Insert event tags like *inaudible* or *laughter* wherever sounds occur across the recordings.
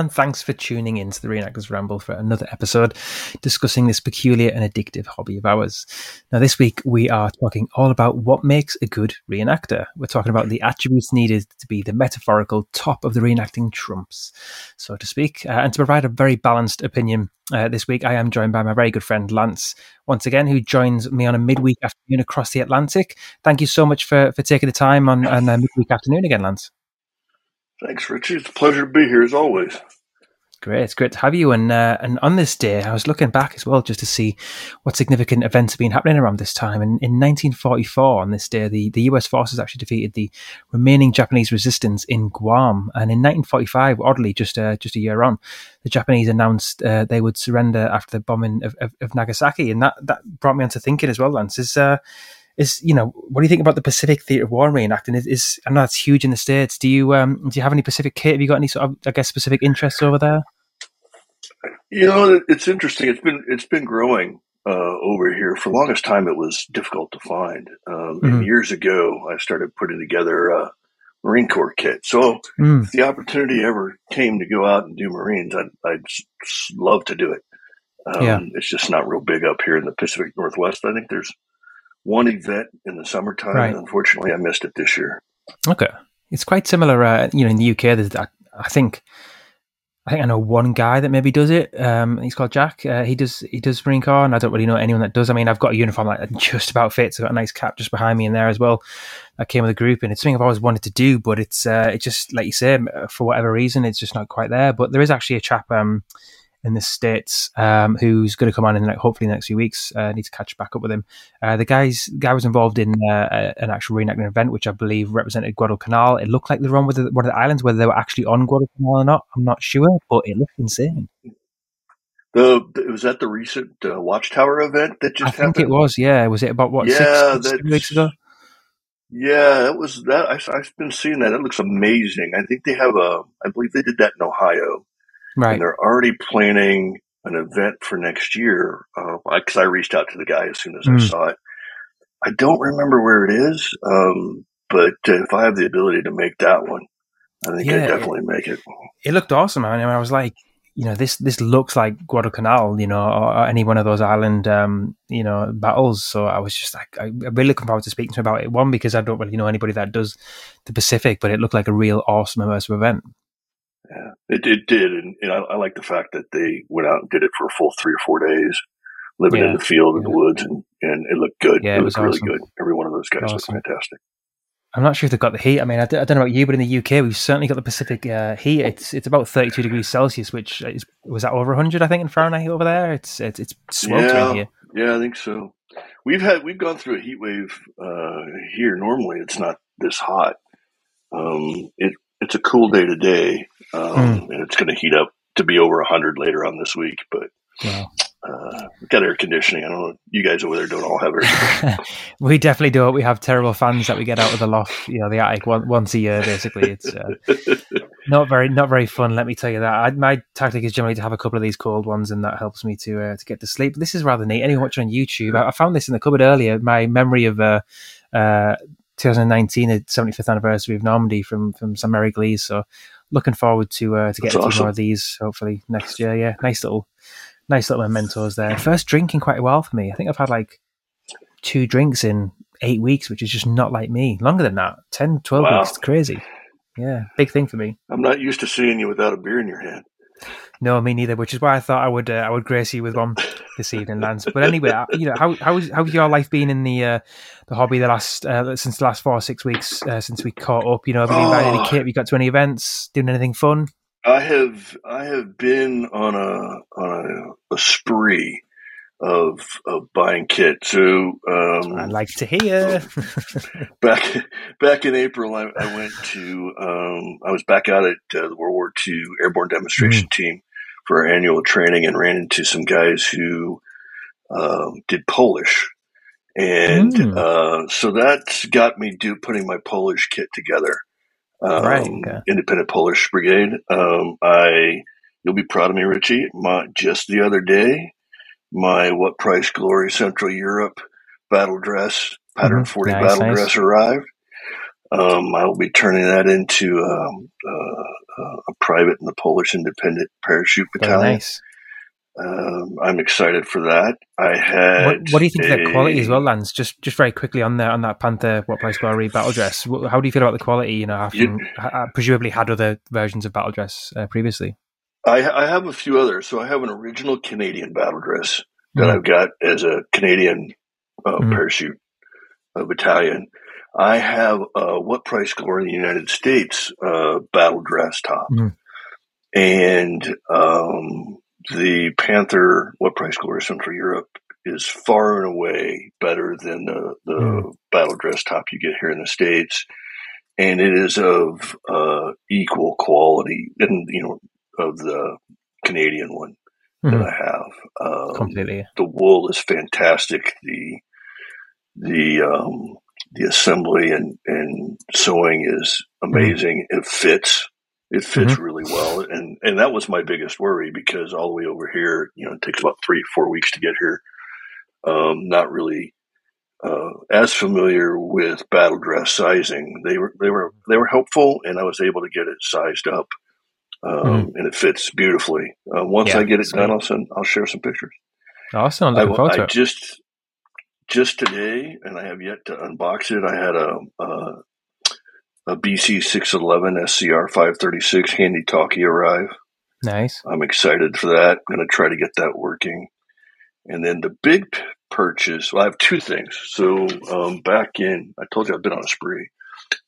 And thanks for tuning in to the Reenactors Ramble for another episode discussing this peculiar and addictive hobby of ours. Now, this week we are talking all about what makes a good reenactor. We're talking about the attributes needed to be the metaphorical top of the reenacting trumps, so to speak. Uh, and to provide a very balanced opinion uh, this week, I am joined by my very good friend Lance, once again, who joins me on a midweek afternoon across the Atlantic. Thank you so much for, for taking the time on, on a midweek afternoon again, Lance. Thanks, Richy. It's a pleasure to be here as always. Great, it's great to have you. And uh, and on this day, I was looking back as well just to see what significant events have been happening around this time. And in 1944, on this day, the, the U.S. forces actually defeated the remaining Japanese resistance in Guam. And in 1945, oddly, just uh, just a year on, the Japanese announced uh, they would surrender after the bombing of, of, of, Nagasaki. And that that brought me on to thinking as well, Lance. Is uh, is you know what do you think about the Pacific Theatre of War reenacting? Is, is I know it's huge in the states. Do you um do you have any Pacific kit? Have you got any sort of I guess specific interests over there? You know, it's interesting. It's been it's been growing uh, over here for the longest time. It was difficult to find. Um, mm-hmm. years ago, I started putting together a Marine Corps kit. So mm. if the opportunity ever came to go out and do Marines, I'd, I'd love to do it. Um, yeah. It's just not real big up here in the Pacific Northwest. I think there's one event in the summertime. Right. Unfortunately, I missed it this year. Okay, it's quite similar. Uh, you know, in the UK, there's, I, I think. I think I know one guy that maybe does it. Um, he's called Jack. Uh, he does he does Marine Corps, and I don't really know anyone that does. I mean, I've got a uniform that *laughs* just about fits. I've got a nice cap just behind me in there as well. I came with a group, and it's something I've always wanted to do, but it's uh, it's just like you say, for whatever reason, it's just not quite there. But there is actually a chap. Um, in the states um, who's going to come on in like hopefully the next few weeks. Uh, I need to catch back up with him. Uh, the guys guy was involved in uh, an actual reenactment event, which I believe represented Guadalcanal. It looked like they were on with the, one of the islands, whether they were actually on Guadalcanal or not. I'm not sure, but it looked insane. The was that the recent uh, Watchtower event that just I happened? think it was. Yeah, was it about what yeah, six, six weeks ago? Yeah, it was that. I, have been seeing that. It looks amazing. I think they have a. I believe they did that in Ohio. Right. And they're already planning an event for next year. Because uh, I reached out to the guy as soon as mm. I saw it. I don't remember where it is, um, but if I have the ability to make that one, I think yeah, I definitely it, make it. It looked awesome. I mean, I was like, you know, this this looks like Guadalcanal, you know, or, any one of those island, um, you know, battles. So I was just like, I'm really looking forward to speaking to him about it. One because I don't really know anybody that does the Pacific, but it looked like a real awesome immersive event. It, it did, and, and I, I, like the fact that they went out and did it for a full three or four days, living yeah. in the field in yeah. the woods, and, and it looked good. Yeah, it, it looked really good. Every one of those guys awesome. looked fantastic. I'm not sure if they've got the heat. I mean, I d- I don't know about you, but in the UK, we've certainly got the Pacific uh, heat. It's it's about 32 degrees Celsius, which is was that over 100, I think, in Fahrenheit over there. It's it's it's sweltering yeah, here. Yeah, I think so. We've had we've gone through a heat wave uh, here. Normally, it's not this hot. Um, it it's a cool day today, um, mm. and it's going to heat up to be over 100 later on this week. But wow. uh, got air conditioning. I don't know. You guys over there don't all have air *laughs* we definitely do. We have terrible fans that we get out of the loft, you know, the attic one, once a year. Basically, it's uh, *laughs* not very not very fun. Let me tell you that. I, my tactic is generally to have a couple of these cold ones, and that helps me to uh, to get to sleep. This is rather neat. Anyone watching on YouTube, I, I, found this in the cupboard earlier. My memory of uh, uh, 2019, the 75th anniversary of Normandy from from St Mere Eglise. So looking forward to uh, to get a few more of these hopefully next year. Yeah, nice little nice little mementos there. First drinking quite a while for me. I think I've had like two drinks in eight weeks, which is just not like me. Longer than that, 10, 12 wow. weeks. It's crazy. Yeah, big thing for me. I'm not used to seeing you without a beer in your hand. No, me neither. Which is why I thought I would uh, I would grace you with one this evening, Lance. But anyway, uh, you know how how's how's your life been in the uh, the hobby the last uh, since the last four or six weeks uh, since we caught up? You know, have you been buying any oh. kit? Have you got to any events? Doing anything fun? I have I have been on a on a, a spree of of buying kit. So um, I like to hear. *laughs* back back in April, I, I went to um, I was back out at uh, the World War II Airborne Demonstration mm. Team for our annual training and ran into some guys who um, did Polish. And mm. uh, so that's got me do putting my Polish kit together. Um, right. Okay. Independent Polish Brigade. Um, I you'll be proud of me, Richy. My, just the other day, my What Price Glory Central Europe battle dress pattern mm-hmm. 40 nice, battle nice. dress arrived. Um, I will be turning that into um, uh, uh, a private in the Polish Independent Parachute Battalion. Very nice. Um, I'm excited for that. I had. What, what do you think a, of the quality as well, Lance? Just just very quickly on there on that Panther What Price Glory battle dress. How do you feel about the quality? You know, having you, presumably had other versions of battle dress uh, previously. I, I, have a few others. So I have an original Canadian battle dress that mm. I've got as a Canadian uh, mm. parachute uh, battalion. I have a What Price Glory in the United States uh, battle dress top, mm. and um, the Panther What Price Glory Central Europe is far and away better than the, the battle dress top you get here in the states, and it is of uh, equal quality, and you know of the Canadian one mm. that. I have. Um, Completely, the wool is fantastic. The the um, the assembly and, and sewing is hmm. amazing. Mm. It fits it fits mm-hmm. really well. And, and that was my biggest worry because all the way over here, you know, it takes about three, four weeks to get here. Um, not really, uh, as familiar with battle dress sizing. They were, they were, they were helpful and I was able to get it sized up. Um, mm-hmm. and it fits beautifully. Uh, once yeah, I get it done, I'll send, I'll share some pictures. Awesome. I'm looking I, I just, just today, and I have yet to unbox it. I had a, a a BC 611 SCR 536 handy talkie arrive. Nice. I'm excited for that. I'm going to try to get that working. And then the big purchase, well, I have two things. So um, back in, I told you I've been on a spree.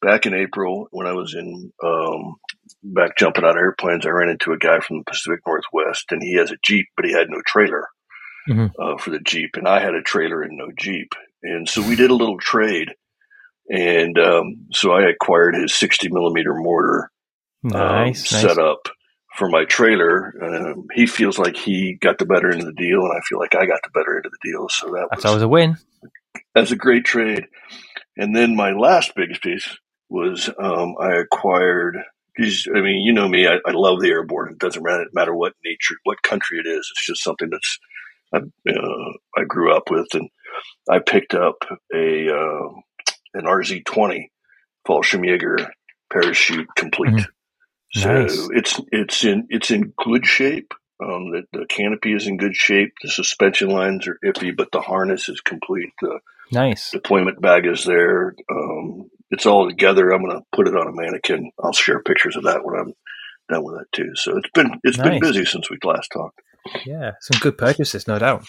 Back in April, when I was in um, back jumping out of airplanes, I ran into a guy from the Pacific Northwest, and he has a Jeep, but he had no trailer mm-hmm. uh, for the Jeep, and I had a trailer and no Jeep. And so we did a little trade and um, so I acquired his 60 millimeter mortar um, nice, um, set up for my trailer. Um, he feels like he got the better end of the deal, and I feel like I got the better end of the deal. So that that's was, always a win. That's a great trade. And then my last biggest piece was um, I acquired. I mean, you know me. I, I, love the airborne. It doesn't matter, matter what nature, what country it is. It's just something that's I, uh, I grew up with, and I picked up a uh, an RZ20 Fallschirmjäger parachute complete. Mm-hmm. Nice. So it's it's in it's in good shape. Um, the, the canopy is in good shape. The suspension lines are iffy, but the harness is complete. The nice deployment bag is there. Um, it's all together. I'm going to put it on a mannequin. I'll share pictures of that when I'm done with that too. So it's been it's nice. been busy since we last talked. Yeah, some good purchases, no doubt.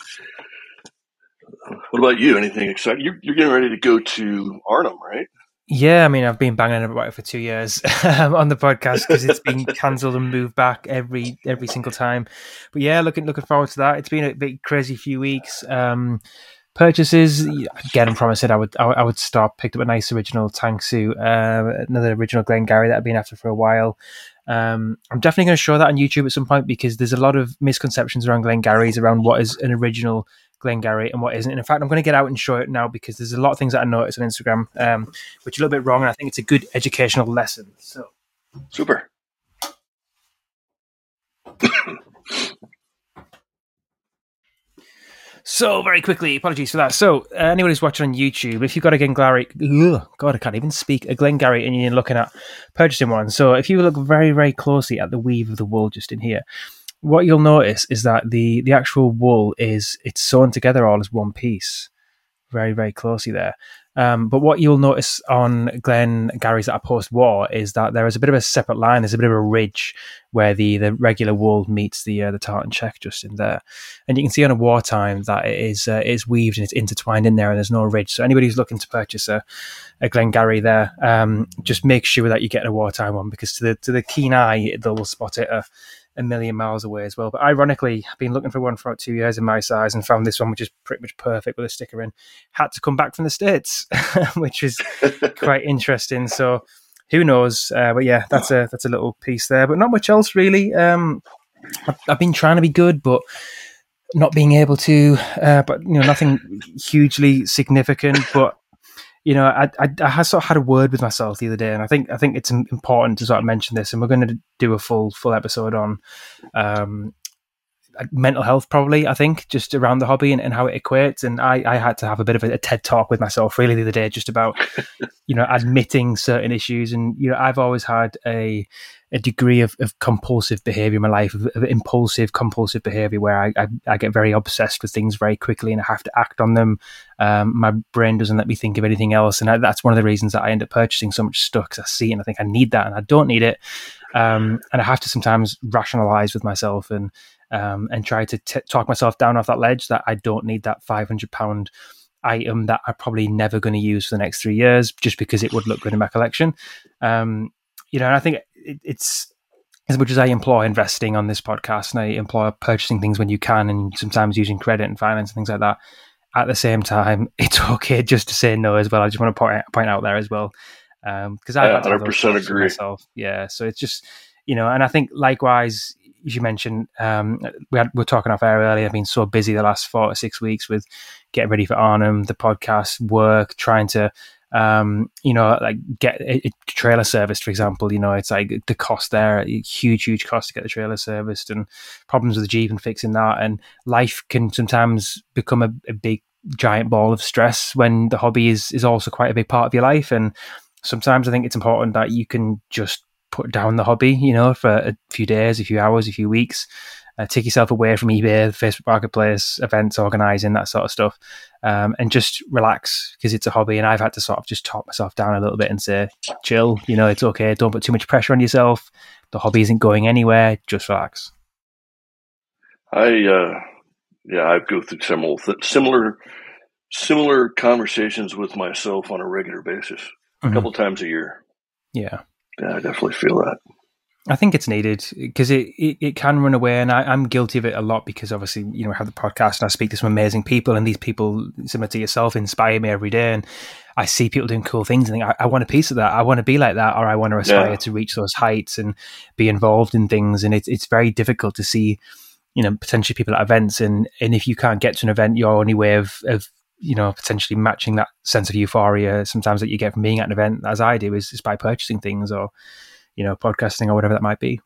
What about you? Anything exciting? You're, you're getting ready to go to Arnhem, right? Yeah, I mean, I've been banging about it for two years *laughs* on the podcast because it's been *laughs* cancelled and moved back every every single time. But yeah, looking looking forward to that. It's been a bit crazy few weeks. Um, purchases again, I promised it I would I, would stop. Picked up a nice original tank suit, uh, another original Glengarry that I've been after for a while. Um, I'm definitely going to show that on YouTube at some point because there's a lot of misconceptions around Glengarrys around what is an original Glengarry and what isn't. And in fact, I'm going to get out and show it now because there's a lot of things that I noticed on Instagram um, which are a little bit wrong, and I think it's a good educational lesson. So, super. So very quickly, apologies for that. So uh, anyone who's watching on YouTube, if you've got a Glengarry, ugh, God, I can't even speak a Glengarry, and you're looking at purchasing one. So if you look very, very closely at the weave of the wool just in here, what you'll notice is that the the actual wool is it's sewn together all as one piece, very very closely there. Um, but what you'll notice on Glengarry's that are post war is that there is a bit of a separate line. There's a bit of a ridge where the, the regular wool meets the uh, the tartan check just in there, and you can see on a wartime that it is uh, it's weaved and it's intertwined in there, and there's no ridge. So anybody who's looking to purchase a, a Glengarry there, um, just make sure that you get a wartime one because to the to the keen eye they'll spot it. Uh, a million miles away as well. But ironically, I've been looking for one for about two years in my size and found this one, which is pretty much perfect with a sticker in. Had to come back from the States, *laughs* which is *laughs* quite interesting. So who knows? Uh, but yeah, that's a that's a little piece there, but not much else really. Um, I've, I've been trying to be good, but not being able to. Uh, but you know, nothing hugely significant. But you know, I, I, I sort of had a word with myself the other day, and I think I think it's important to sort of mention this, and we're going to do a full full episode on um, mental health probably i think just around the hobby and, and how it equates and I, I had to have a bit of a, a ted talk with myself really the other day just about *laughs* you know admitting certain issues and you know i've always had a a degree of, of compulsive behavior in my life, of, of impulsive, compulsive behavior, where I, I, I, get very obsessed with things very quickly and I have to act on them. Um, my brain doesn't let me think of anything else, and I, that's one of the reasons that I end up purchasing so much stuff because I see it and I think I need that and I don't need it, um, and I have to sometimes rationalize with myself and um, and try to t- talk myself down off that ledge that I don't need that five hundred pound item that I'm probably never going to use for the next three years just because it would look good in my collection. Um, you know, and I think it, it's as much as I employ investing on this podcast and I employ purchasing things when you can and sometimes using credit and finance and things like that. At the same time, *laughs* it's okay just to say no as well. I just want to point point out there as well because um, I hundred percent agree myself. Yeah, so it's just you know, and I think likewise, as you mentioned, um, we had, we were talking off air earlier. I've been so busy the last four or six weeks with getting ready for Arnhem, the podcast, work, trying to um, you know, like get a, a, trailer serviced, for example, you know, it's like the cost there, huge, huge cost to get the trailer serviced and problems with the Jeep and fixing that. And life can sometimes become a, a big, giant ball of stress when the hobby is, is also quite a big part of your life. And sometimes I think it's important that you can just put down the hobby, you know, for a few days, a few hours, a few weeks, uh, take yourself away from eBay, the Facebook Marketplace, events, organizing, that sort of stuff, um, and just relax because it's a hobby. And I've had to sort of just talk myself down a little bit and say, chill, you know, it's okay. Don't put too much pressure on yourself. The hobby isn't going anywhere. Just relax. I, uh, yeah, I go through similar, similar, similar conversations with myself on a regular basis, mm-hmm. a couple times a year. Yeah. Yeah, I definitely feel that. I think it's needed because it, it, it, can run away, and I, am guilty of it a lot because obviously you know I have the podcast and I speak to some amazing people, and these people similar to yourself inspire me every day, and I see people doing cool things and think I, I want a piece of that, I want to be like that, or I want to aspire yeah. to reach those heights and be involved in things, and it's it's very difficult to see you know potentially people at events, and and if you can't get to an event, your only way of of you know potentially matching that sense of euphoria sometimes that you get from being at an event, as I do, is, is by purchasing things or you know, podcasting or whatever that might be.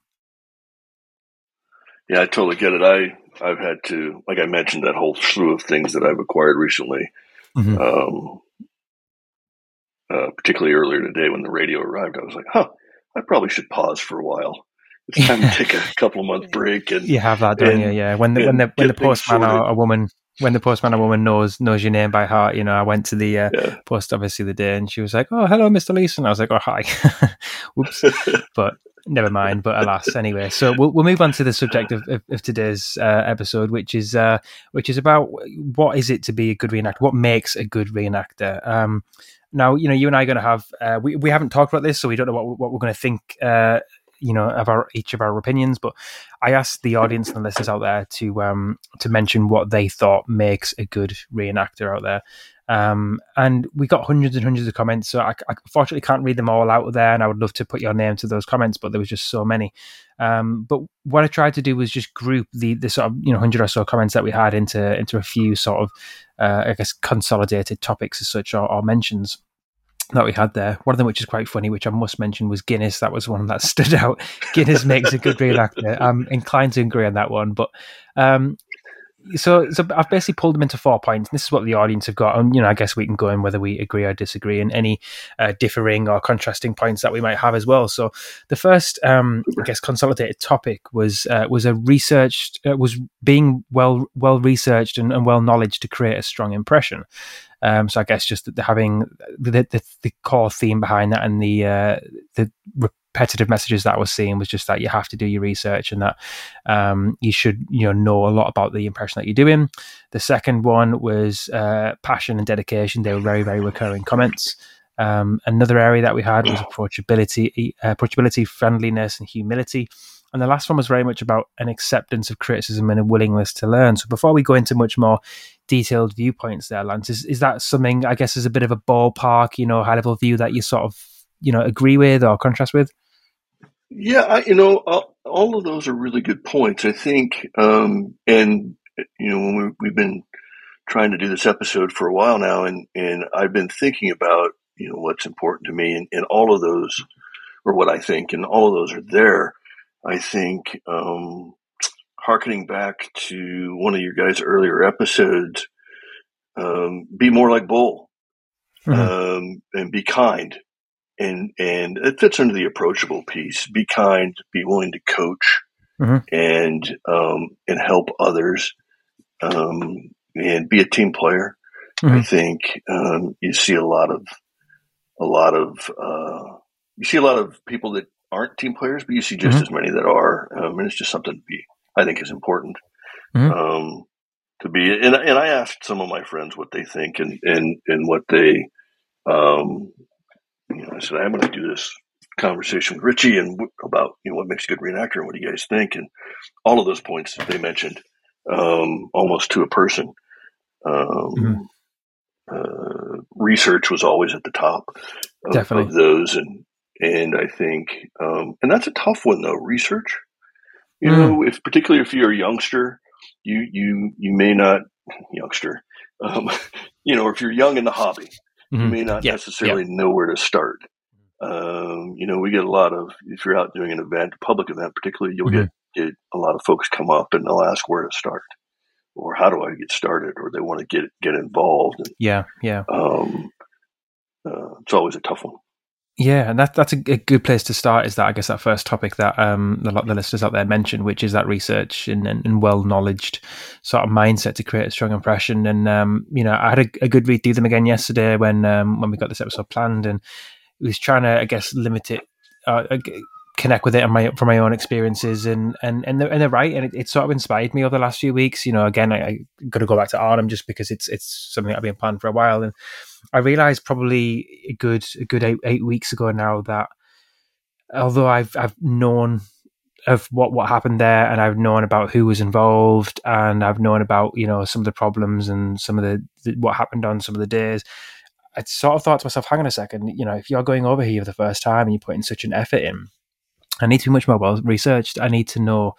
Yeah, I totally get it. I I've had to, like I mentioned, that whole slew of things that I've acquired recently. Mm-hmm. Um, uh, particularly earlier today when the radio arrived, I was like, "Huh, I probably should pause for a while. It's time to *laughs* take a couple of month break." And you have that, don't and, you? Yeah. When the when the when the postman or a woman when the postman or woman knows knows your name by heart, you know, I went to the uh, yeah. post office the other day and she was like, "Oh, hello, Mister Leeson." I was like, "Oh, hi." *laughs* Whoops, *laughs* but never mind. But alas, anyway. So we'll we'll move on to the subject of, of, of today's uh, episode, which is uh, which is about what is it to be a good reenactor? What makes a good reenactor? Um, now, you know, you and I are going to have uh, we we haven't talked about this, so we don't know what what we're going to think uh, you know of our each of our opinions but i asked the audience and the listeners out there to um to mention what they thought makes a good reenactor out there. Um and we got hundreds and hundreds of comments so I, I fortunately can't read them all out there and i would love to put your name to those comments but there was just so many. Um but what i tried to do was just group the the sort of you know 100 or so comments that we had into into a few sort of uh, i guess consolidated topics as such or, or mentions that we had there. One of them, which is quite funny, which I must mention, was Guinness. That was one that *laughs* stood out. Guinness makes a good real reenactor. I'm inclined to agree on that one, but um, so so I've basically pulled them into four points. This is what the audience have got, and you know, I guess we can go in whether we agree or disagree, and any uh, differing or contrasting points that we might have as well. So the first, um, I guess, consolidated topic was uh, was a researched uh, was being well well researched and, and well knowledge to create a strong impression. Um, so I guess just having the, the, the core theme behind that and the uh, the repetitive messages that I was seeing was just that you have to do your research and that um, you should you know know a lot about the impression that you're doing. The second one was uh, passion and dedication. They were very very recurring comments. Um, another area that we had was approachability, uh, approachability, friendliness, and humility. And the last one was very much about an acceptance of criticism and a willingness to learn. So before we go into much more detailed viewpoints there, Lance, is, is that something I guess is a bit of a ballpark, you know, high level view that you sort of, you know, agree with or contrast with? Yeah, I, you know, all, all, of those are really good points. I think, um, and you know, when we, have been trying to do this episode for a while now, and and I've been thinking about you know what's important to me, and, and all of those, or what I think, and all of those are there. I think um, harkening back to one of your guys' earlier episodes, um, be more like Bull, mm-hmm. um, and be kind, and and it fits into the approachable piece. Be kind, be willing to coach, mm-hmm. and um, and help others, um, and be a team player. Mm-hmm. I think um, you see a lot of a lot of uh, you see a lot of people that aren't team players, but you see just mm-hmm. as many that are, um, and it's just something to be I think is important. Mm-hmm. Um, to be and and I asked some of my friends what they think and and and what they um you know I said I'm going to do this conversation with Richy and w- about you know what makes a good reenactor and what do you guys think and all of those points that they mentioned um, almost to a person. Um, mm-hmm. uh, research was always at the top of, of, those, and and I think um, and that's a tough one though. Research, you mm. know, if particularly if you're a youngster you you you may not youngster, um, *laughs* you know, if you're young in the hobby, mm-hmm. you may not yeah. necessarily yeah. know where to start. Um, you know, we get a lot of if you're out doing an event, a public event, particularly, you'll mm-hmm. get, get a lot of folks come up and they'll ask where to start or how do I get started, or they want to get get involved. And, yeah, yeah. Um, uh, it's always a tough one. Yeah, and that that's a, a, good place to start. Is that I guess that first topic that um, of the listeners out there mentioned, which is that research and, and, and well knowledged sort of mindset to create a strong impression. And um, you know, I had a, a, good read through them again yesterday when um, when we got this episode planned, and was trying to I guess limit it, uh, connect with it my from my own experiences, and and and they're, and they're right, and it, it, sort of inspired me over the last few weeks. You know, again, I, I got to go back to Arnhem just because it's it's something I've been planning for a while, and I realized probably a good a good eight, eight weeks ago now that although I've I've known of what what happened there and I've known about who was involved and I've known about you know some of the problems and some of the, the what happened on some of the days I sort of thought to myself hang on a second you know if you're going over here for the first time and you're putting such an effort in I need to be much more well researched. I need to know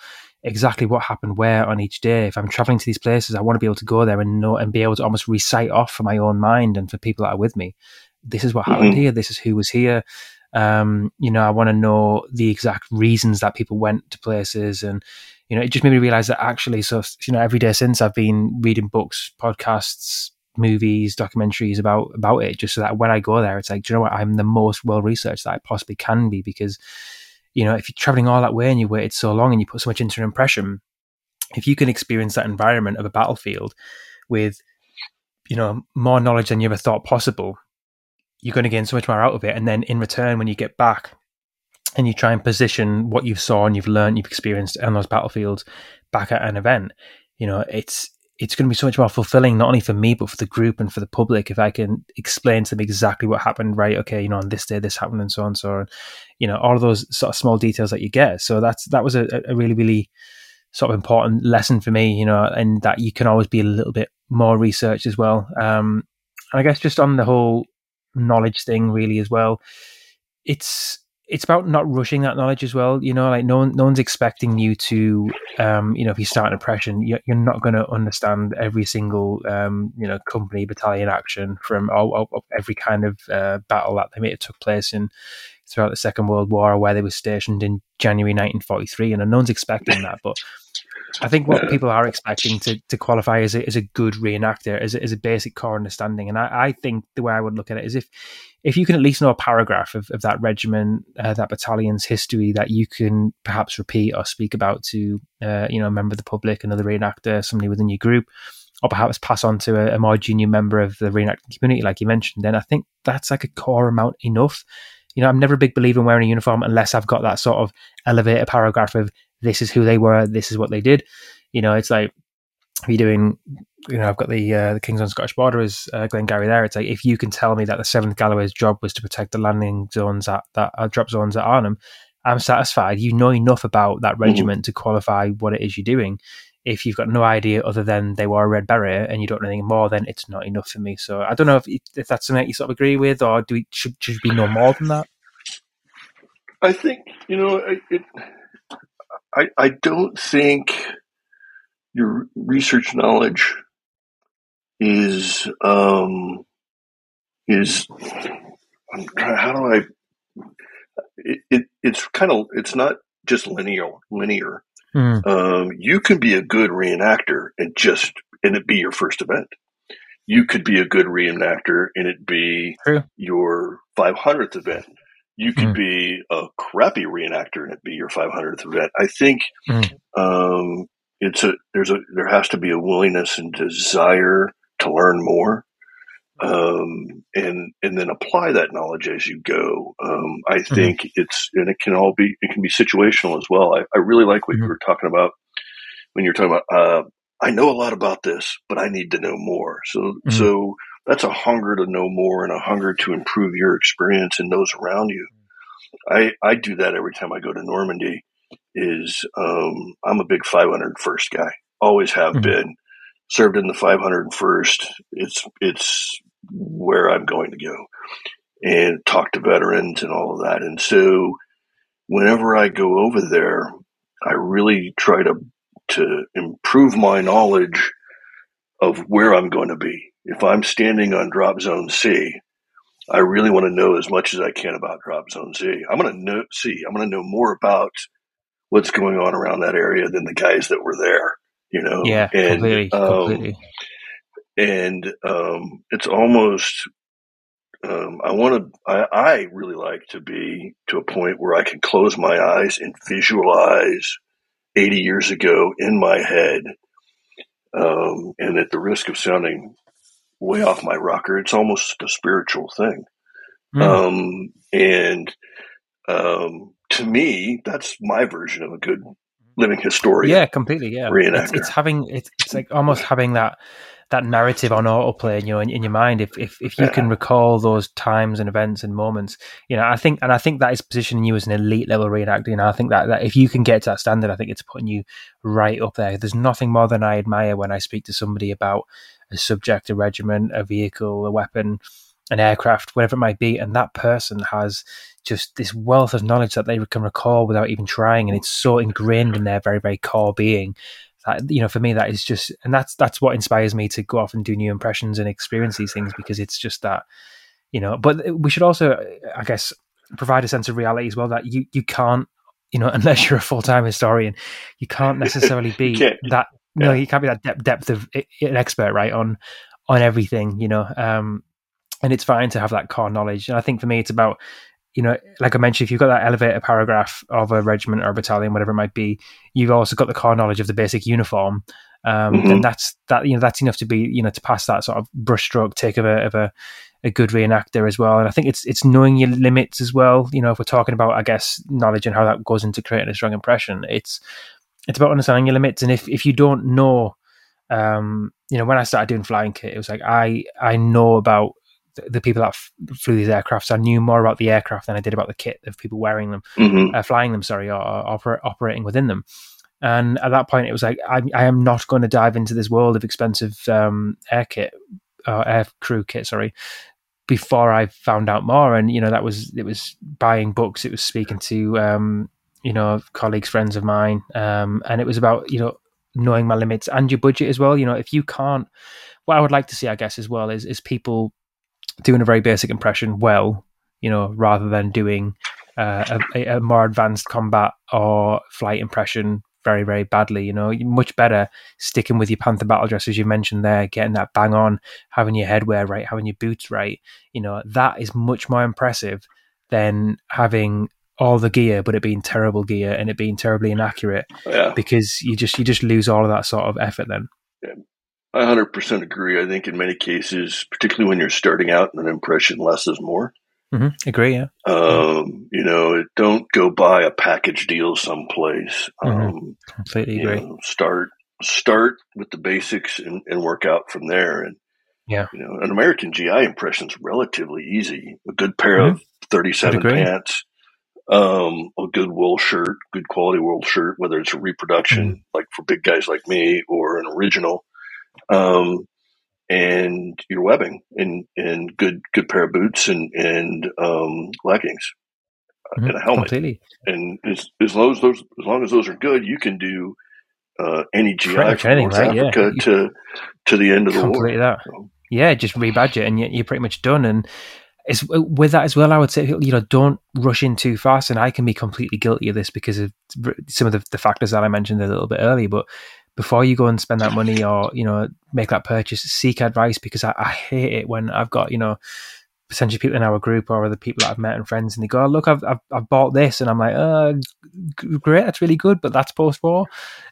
exactly what happened where on each day. If I'm traveling to these places, I want to be able to go there and know and be able to almost recite off for my own mind and for people that are with me. This is what happened mm-hmm. here. This is who was here. Um, you know, I want to know the exact reasons that people went to places, and you know, it just made me realize that actually, so you know, every day since I've been reading books, podcasts, movies, documentaries about about it, just so that when I go there, it's like, do you know what? I'm the most well researched that I possibly can be because you know, if you're traveling all that way and you waited so long and you put so much into an impression, if you can experience that environment of a battlefield with, you know, more knowledge than you ever thought possible, you're going to gain so much more out of it. And then in return, when you get back and you try and position what you've saw and you've learned, you've experienced on those battlefields back at an event, you know, it's it's going to be so much more fulfilling, not only for me, but for the group and for the public, if I can explain to them exactly what happened, right? Okay, you know, on this day, this happened and so on, so on, you know, all of those sort of small details that you get. So that's, that was a, a really, really sort of important lesson for me, you know, and that you can always be a little bit more research as well. Um, and I guess just on the whole knowledge thing, really, as well, it's, it's about not rushing that knowledge as well. You know, like no one, no one's expecting you to, um, you know, if you start an oppression, you're, you're not going to understand every single, um, you know, company battalion action from every kind of uh, battle that they may have took place in throughout the Second World War or where they were stationed in January 1943. And no one's expecting that, but I think what people are expecting to, to qualify as a, as a good reenactor is a, is a basic core understanding. And I, I think the way I would look at it is if if you can at least know a paragraph of, of that regiment, uh, that battalion's history that you can perhaps repeat or speak about to, uh, you know, a member of the public, another reenactor, somebody within your group, or perhaps pass on to a, a, more junior member of the reenacting community, like you mentioned, then I think that's like a core amount enough. You know, I'm never a big believer in wearing a uniform unless I've got that sort of elevator paragraph of this is who they were, this is what they did. You know, it's like if you're doing, you know, I've got the uh, the King's Own Scottish Borderers uh, Glengarry there. It's like if you can tell me that the Seventh Galloway's job was to protect the landing zones at that uh, drop zones at Arnhem, I'm satisfied. You know enough about that mm-hmm. regiment mm-hmm. to qualify what it is you're doing. If you've got no idea other than they were a red beret and you don't know anything more, then it's not enough for me. So I don't know if, if that's something that you sort of agree with, or do we should should be no more than that? I think you know it, I I don't think your research knowledge is um, is how do I it, it, it's kind of it's not just linear linear mm. um, you can be a good reenactor and just and it be your first event. You could be a good reenactor and it be True. your 500th event. You could mm. be a crappy reenactor and it be your 500th event. I think mm. um, it's a there's a there has to be a willingness and desire to learn more um, and and then apply that knowledge as you go. Um, I mm-hmm. think mm-hmm. it's and it can all be it can be situational as well. I, I really like what you were talking about when you're talking about. Uh, I know a lot about this, but I need to know more. So mm-hmm. so that's a hunger to know more and a hunger to improve your experience and those around you. I I do that every time I go to Normandy. Is um, I'm a big 500 first guy. Always have mm-hmm. been served in the 501st. It's it's where I'm going to go and talk to veterans and all of that. And so whenever I go over there, I really try to to improve my knowledge of where I'm going to be. If I'm standing on drop zone C, I really want to know as much as I can about drop zone C. I'm going to know C. I'm going to know more about what's going on around that area than the guys that were there. You know, yeah, and, completely, um, completely and um, it's almost um, I want to I, I, really like to be to a point where I can close my eyes and visualize 80 years ago in my head um, and at the risk of sounding way off my rocker it's almost a spiritual thing mm. and um, to me that's my version of a good living historian yeah completely yeah it's, it's having it's, it's like almost having that that narrative on autoplay, you know, in, in your mind. If if if you yeah. can recall those times and events and moments, you know, I think, and I think that is positioning you as an elite level reenactor. You know, I think that, that if you can get to that standard, I think it's putting you right up there. There's nothing more than I admire when I speak to somebody about a subject, a regiment, a vehicle, a weapon, an aircraft, whatever it might be, and that person has just this wealth of knowledge that they can recall without even trying, and it's so ingrained in their very, very core being that you know for me that is just and that's that's what inspires me to go off and do new impressions and experience these things because it's just that you know but we should also i guess provide a sense of reality as well that you you can't you know *laughs* unless you're a full-time historian you can't *laughs* necessarily be that yeah. no you can't be that depth, depth of an expert right on on everything you know um and it's fine to have that core knowledge and i think for me it's about you know, like I mentioned, if you've got that elevator paragraph of a regiment or a battalion, whatever it might be, you've also got the core knowledge of the basic uniform. Um, mm-hmm. And that's that. You know, that's enough to be you know to pass that sort of brushstroke take of a of a, a good reenactor as well. And I think it's it's knowing your limits as well. You know, if we're talking about, I guess, knowledge and how that goes into creating a strong impression, it's it's about understanding your limits. And if if you don't know um, you know, when I started doing flying kit, it was like I I know about the people that f- flew these aircrafts, I knew more about the aircraft than I did about the kit of people wearing them, mm-hmm. uh, flying them, sorry, or, or oper- operating within them. And at that point, it was like, I, I am not going to dive into this world of expensive um, air kit, uh, air crew kit, sorry, before I found out more. And, you know, that was, it was buying books, it was speaking to, um, you know, colleagues, friends of mine. Um, and it was about, you know, knowing my limits and your budget as well. You know, if you can't, what I would like to see, I guess, as well is, is people doing a very basic impression well, you know, rather than doing uh, a, a, more advanced combat or flight impression very, very badly. You know, much better sticking with your Panther battle dress, as you mentioned there, getting that bang on, having your headwear right, having your boots right. You know, that is much more impressive than having all the gear, but it being terrible gear and it being terribly inaccurate. Yeah. Because you just you just lose all of that sort of effort then. Yeah. I 100% agree. I think in many cases, particularly when you're starting out, an impression less is more. Mm-hmm. Agree, yeah. Um, you know, don't go buy a package deal someplace. Mm-hmm. Um, Completely agree. Know, start start with the basics and, and, work out from there. And yeah, you know, an American GI impression is relatively easy. A good pair mm-hmm. of 37 pants, um, a good wool shirt, good quality wool shirt, whether it's a reproduction, mm-hmm. like for big guys like me, or an original um, and your webbing and, and good good pair of boots and and um, leggings mm-hmm. and a helmet. Completely. And as, as long as those as long as those are good, you can do uh, any GI from North right? Africa yeah. to to the end of the war. That. So. Yeah, just rebadge it and you're pretty much done. And it's with that as well. I would say you know don't rush in too fast, and I can be completely guilty of this because of some of the, the factors that I mentioned a little bit earlier. But before you go and spend that money or you know make that purchase, seek advice because I, I hate it when I've got you know potentially people in our group or other people that I've met and friends, and they go, oh, "Look, I've, I've, I've bought this," and I'm like, "Uh, great, that's really good, but that's post war,"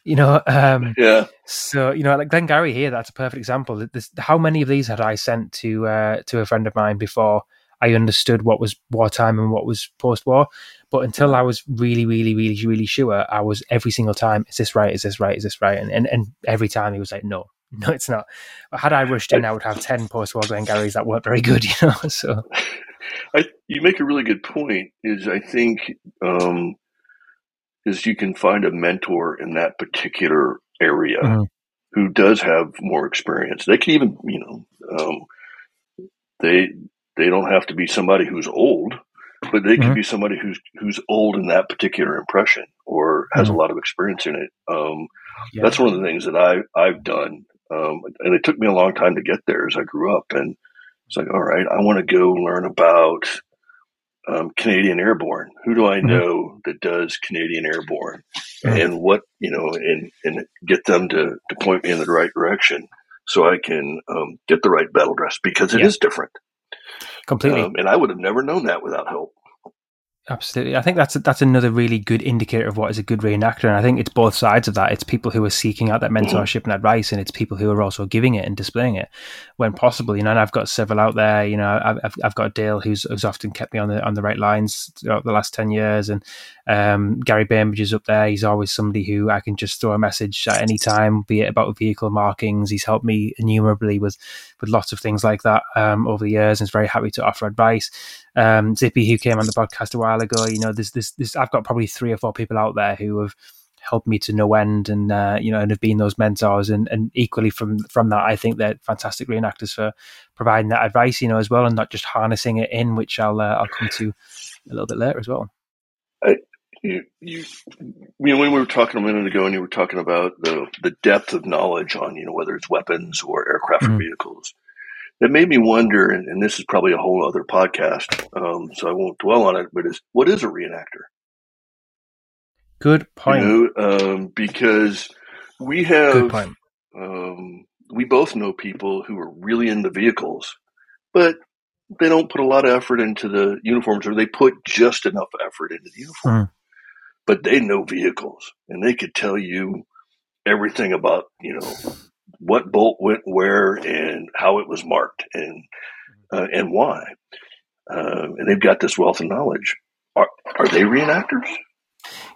you know. *laughs* Um, yeah. So you know, like Glengarry here, that's a perfect example. This, how many of these had I sent to uh, to a friend of mine before I understood what was wartime and what was post war? But until I was really, really, really, really sure, I was every single time, "Is this right? Is this right? Is this right?" And and, and every time he was like, "No, *laughs* no, it's not. But had I rushed in, I would have ten post-war Glengarrys that weren't very good, *laughs* you know. So, I, you make a really good point. Is I think um, is you can find a mentor in that particular area mm-hmm. who does have more experience. They can even, you know, um, they they don't have to be somebody who's old, but they can mm-hmm. be somebody who's who's old in that particular impression or has mm-hmm. a lot of experience in it. Um, yeah. That's one of the things that I I've done um, and it took me a long time to get there as I grew up. And it's like, all right, I want to go learn about um, Canadian Airborne. Who do I mm-hmm. know that does Canadian Airborne? Mm-hmm. And what, you know, and, and get them to, to point me in the right direction so I can um, get the right battle dress because it yeah. is different. Completely. Um, and I would have never known that without help. Absolutely, I think that's that's another really good indicator of what is a good reenactor, and I think it's both sides of that. It's people who are seeking out that mentorship and advice, and it's people who are also giving it and displaying it when possible. You know, and I've got several out there. You know, I've I've got Dale who's, who's often kept me on the on the right lines throughout the last ten years, and um, Gary Bainbridge is up there. He's always somebody who I can just throw a message at any time, be it about vehicle markings. He's helped me innumerably with with lots of things like that um, over the years, and is very happy to offer advice. Um, Zippy, who came on the podcast a while ago, you know, there's this, this I've got probably three or four people out there who have helped me to no end and uh, you know and have been those mentors and, and equally from from that I think they're fantastic reenactors for providing that advice you know as well and not just harnessing it in which I'll uh, I'll come to a little bit later as well I, you, you, you know, when we were talking a minute ago, and you were talking about the the depth of knowledge on, you know, whether it's weapons or aircraft mm-hmm. or vehicles, that made me wonder. And, and, this is probably a whole other podcast, um, so I won't dwell on it. But is what is a reenactor? Good point. You know, um, because we have, um, we both know people who are really into vehicles, but they don't put a lot of effort into the uniforms, or they put just enough effort into the uniform. Mm but they know vehicles and they could tell you everything about, you know, what bolt went where and how it was marked and, uh, and why. Uh, and they've got this wealth of knowledge. Are, are they reenactors?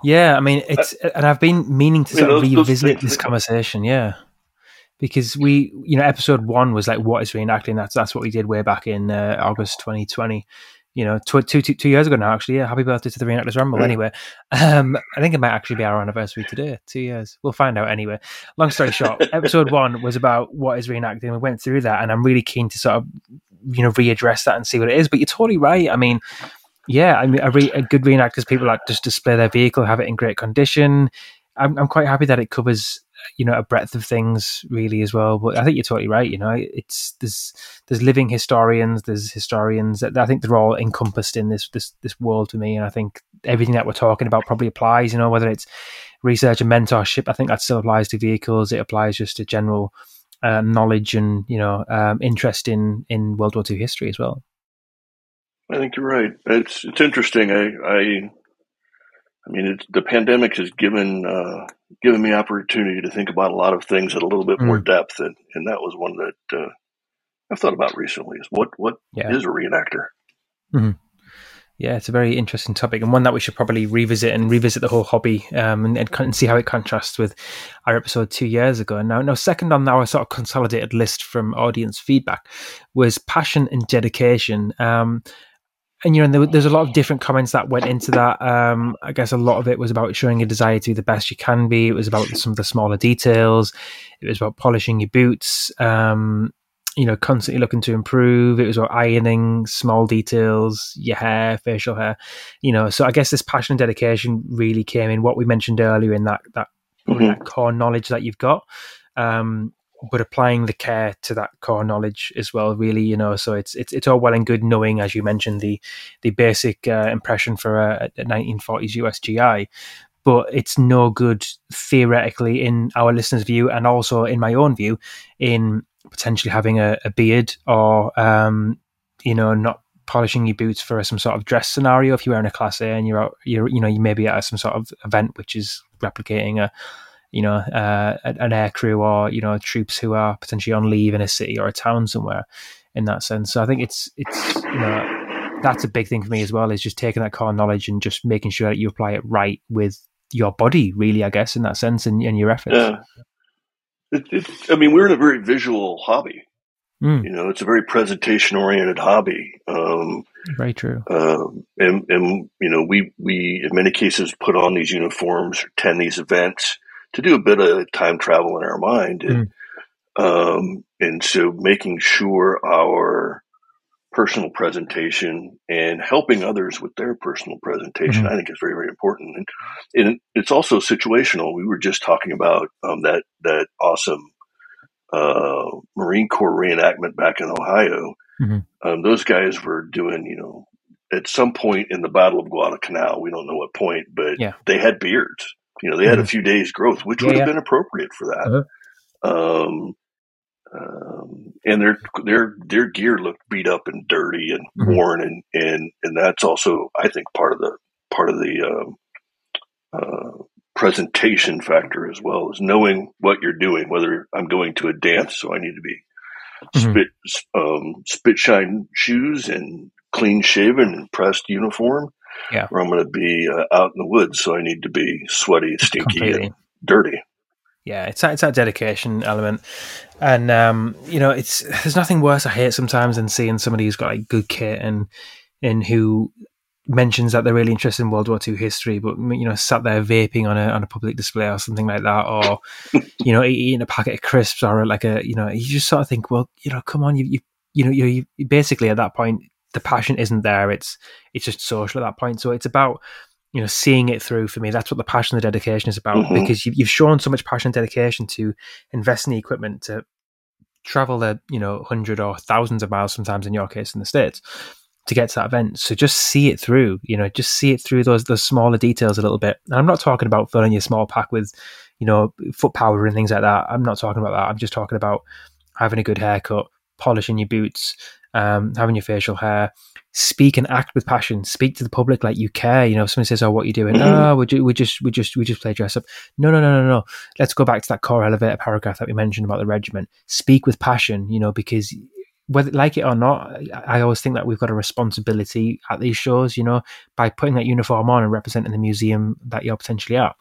Yeah, I mean, it's, uh, and I've been meaning to I mean, sort of revisit this conversation. Yeah because we, you know, episode one was like, what is reenacting? That's that's what we did way back in uh, August 2020, you know, two, two, two, two years ago now, actually. Yeah, happy birthday to the Reenactors Ramble. Anyway, um, I think it might actually be our anniversary today. Two years. We'll find out anyway. Long story short, *laughs* episode one was about what is reenacting. We went through that, and I'm really keen to sort of, you know, readdress that and see what it is. But you're totally right. I mean, yeah, I mean, a, re- a good reenactors, people like just display their vehicle, have it in great condition. I'm, I'm quite happy that it covers you know a breadth of things really as well. But I think you're totally right. You know, it's there's there's living historians, there's historians that I think they're all encompassed in this this this world to me, and I think everything that we're talking about probably applies. You know, whether it's research and mentorship, I think that still applies to vehicles. It applies just to general uh, knowledge and you know um, interest in in World War II history as well. I think you're right. It's it's interesting. I I I mean, the pandemic has given uh, given me opportunity to think about a lot of things at a little bit mm. more depth, and, and that was one that uh, I've thought about recently. Is what what yeah. is a reenactor? Mm-hmm. Yeah, it's a very interesting topic and one that we should probably revisit and revisit the whole hobby um, and, and, see how it contrasts with our episode two years ago. And now, now, second on our sort of consolidated list from audience feedback was passion and dedication. Um, and you know, there, there's a lot of different comments that went into that. Um, I guess a lot of it was about showing a desire to be the best you can be. It was about some of the smaller details. It was about polishing your boots. Um, you know, constantly looking to improve. It was about ironing small details, your hair, facial hair. You know, so I guess this passion and dedication really came in what we mentioned earlier in that that, mm-hmm. that core knowledge that you've got. Um, but applying the care to that core knowledge as well really you know so it's it's, it's all well and good knowing as you mentioned the the basic uh, impression for a, a 1940s usgi but it's no good theoretically in our listeners view and also in my own view in potentially having a, a beard or um, you know not polishing your boots for some sort of dress scenario if you're wearing a class A and you're out, you're you know you may be at some sort of event which is replicating a you know uh, an air crew or you know troops who are potentially on leave in a city or a town somewhere in that sense so i think it's it's you know that's a big thing for me as well is just taking that core knowledge and just making sure that you apply it right with your body really i guess in that sense and, and your efforts yeah. It, it, i mean we're in a very visual hobby Mm. You know, it's a very presentation oriented hobby. Um, very true. Um, and, and, you know, we, we, in many cases, put on these uniforms, attend these events to do a bit of time travel in our mind. And, mm. um, and so making sure our personal presentation and helping others with their personal presentation, mm-hmm. I think is very, very important. And, and, it's also situational. We were just talking about um, that, that awesome uh, Marine Corps reenactment back in Ohio. Mm-hmm. Um, those guys were doing, you know, at some point in the Battle of Guadalcanal, we don't know what point, but yeah. they had beards. You know, they had a mm-hmm. few days growth, which yeah, would have yeah. been appropriate for that. Uh-huh. Um, um, and their their their gear looked beat up and dirty and mm-hmm. worn, and and and that's also, I think, part of the part of the um, uh, presentation factor as well as knowing what you're doing. Whether I'm going to a dance, so I need to be mm-hmm. spit um, spit shine shoes and clean shaven and pressed uniform. Yeah. Or I'm going to be uh, out in the woods, so I need to be sweaty, *laughs* stinky, Completely. and dirty. Yeah, it's that, it's that dedication element, and um, you know, it's there's nothing worse. I hate sometimes than seeing somebody who's got like good kit and and who mentions that they're really interested in World War II history, but you know, sat there vaping on a on a public display or something like that, or *laughs* you know, eating a packet of crisps or like a you know, you just sort of think, well, you know, come on, you you you know, you, you basically at that point the passion isn't there. It's it's just social at that point. So it's about you know seeing it through for me. That's what the passion, the dedication is about mm-hmm. because you, you've shown so much passion and dedication to invest in the equipment to travel the you know hundred or thousands of miles sometimes in your case in the states to get to that event. So just see it through, you know, just see it through those those smaller details a little bit. And I'm not talking about filling your small pack with, you know, foot powder and things like that. I'm not talking about that. I'm just talking about having a good haircut, polishing your boots, um, having your facial hair, speak and act with passion. Speak to the public like you care. You know, if someone says, "Oh, what are you doing?" *clears throat* oh, we, ju- we just we just we just play dress up. No, no, no, no, no. Let's go back to that core elevator paragraph that we mentioned about the regiment. Speak with passion. You know, because whether like it or not, I always think that we've got a responsibility at these shows, you know, by putting that uniform on and representing the museum that you're potentially at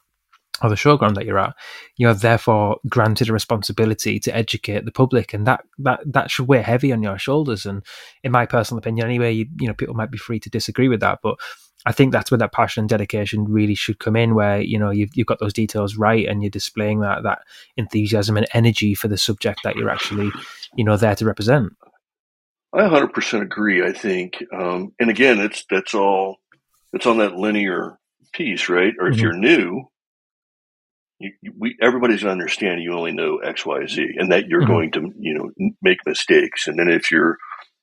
or the showground that you're at, you're therefore granted a responsibility to educate the public, and that that that should weigh heavy on your shoulders. And in my personal opinion, anyway, you, you know, people might be free to disagree with that, but I think that's where that passion and dedication really should come in, where you know you've you've got those details right, and you're displaying that that enthusiasm and energy for the subject that you're actually, you know, there to represent. I 100% agree. I think, um, and again, it's that's all it's on that linear piece, right? Or if mm-hmm. you're new, you, we everybody's going to understand you only know X, Y, Z, and that you're mm-hmm. going to you know make mistakes. And then if you're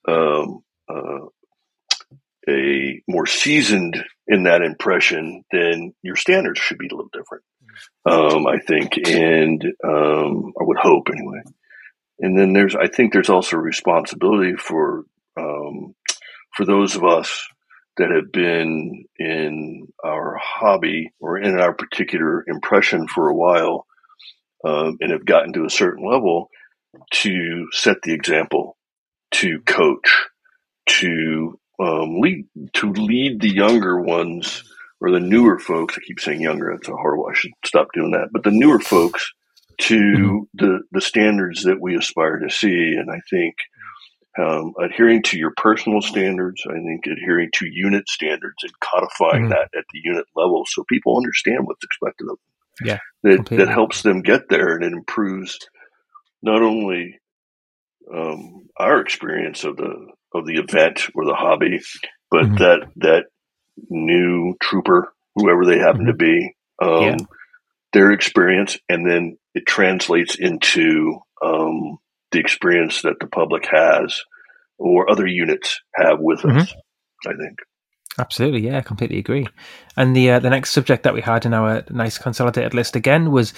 um, uh, a more seasoned in that impression, then your standards should be a little different. Um, I think, and um, I would hope anyway and then there's I think there's also responsibility for um, for those of us that have been in our hobby or in our particular impression for a while um, and have gotten to a certain level to set the example, to coach, to um, lead to lead the younger ones or the newer folks. I keep saying younger; that's a horrible. I should stop doing that. But the newer folks to mm-hmm. the the standards that we aspire to see. And I think um, adhering to your personal standards, I think adhering to unit standards and codifying mm-hmm. that at the unit level, so people understand what's expected of them. Yeah, that completely. that helps them get there, and it improves not only um, our experience of the of the event or the hobby, but mm-hmm. that that new trooper, whoever they happen mm-hmm. to be, um, yeah. their experience, and then it translates into um, the experience that the public has or other units have with mm-hmm. us. I think. Absolutely, yeah, I completely agree. And the uh, the next subject that we had in our nice consolidated list again was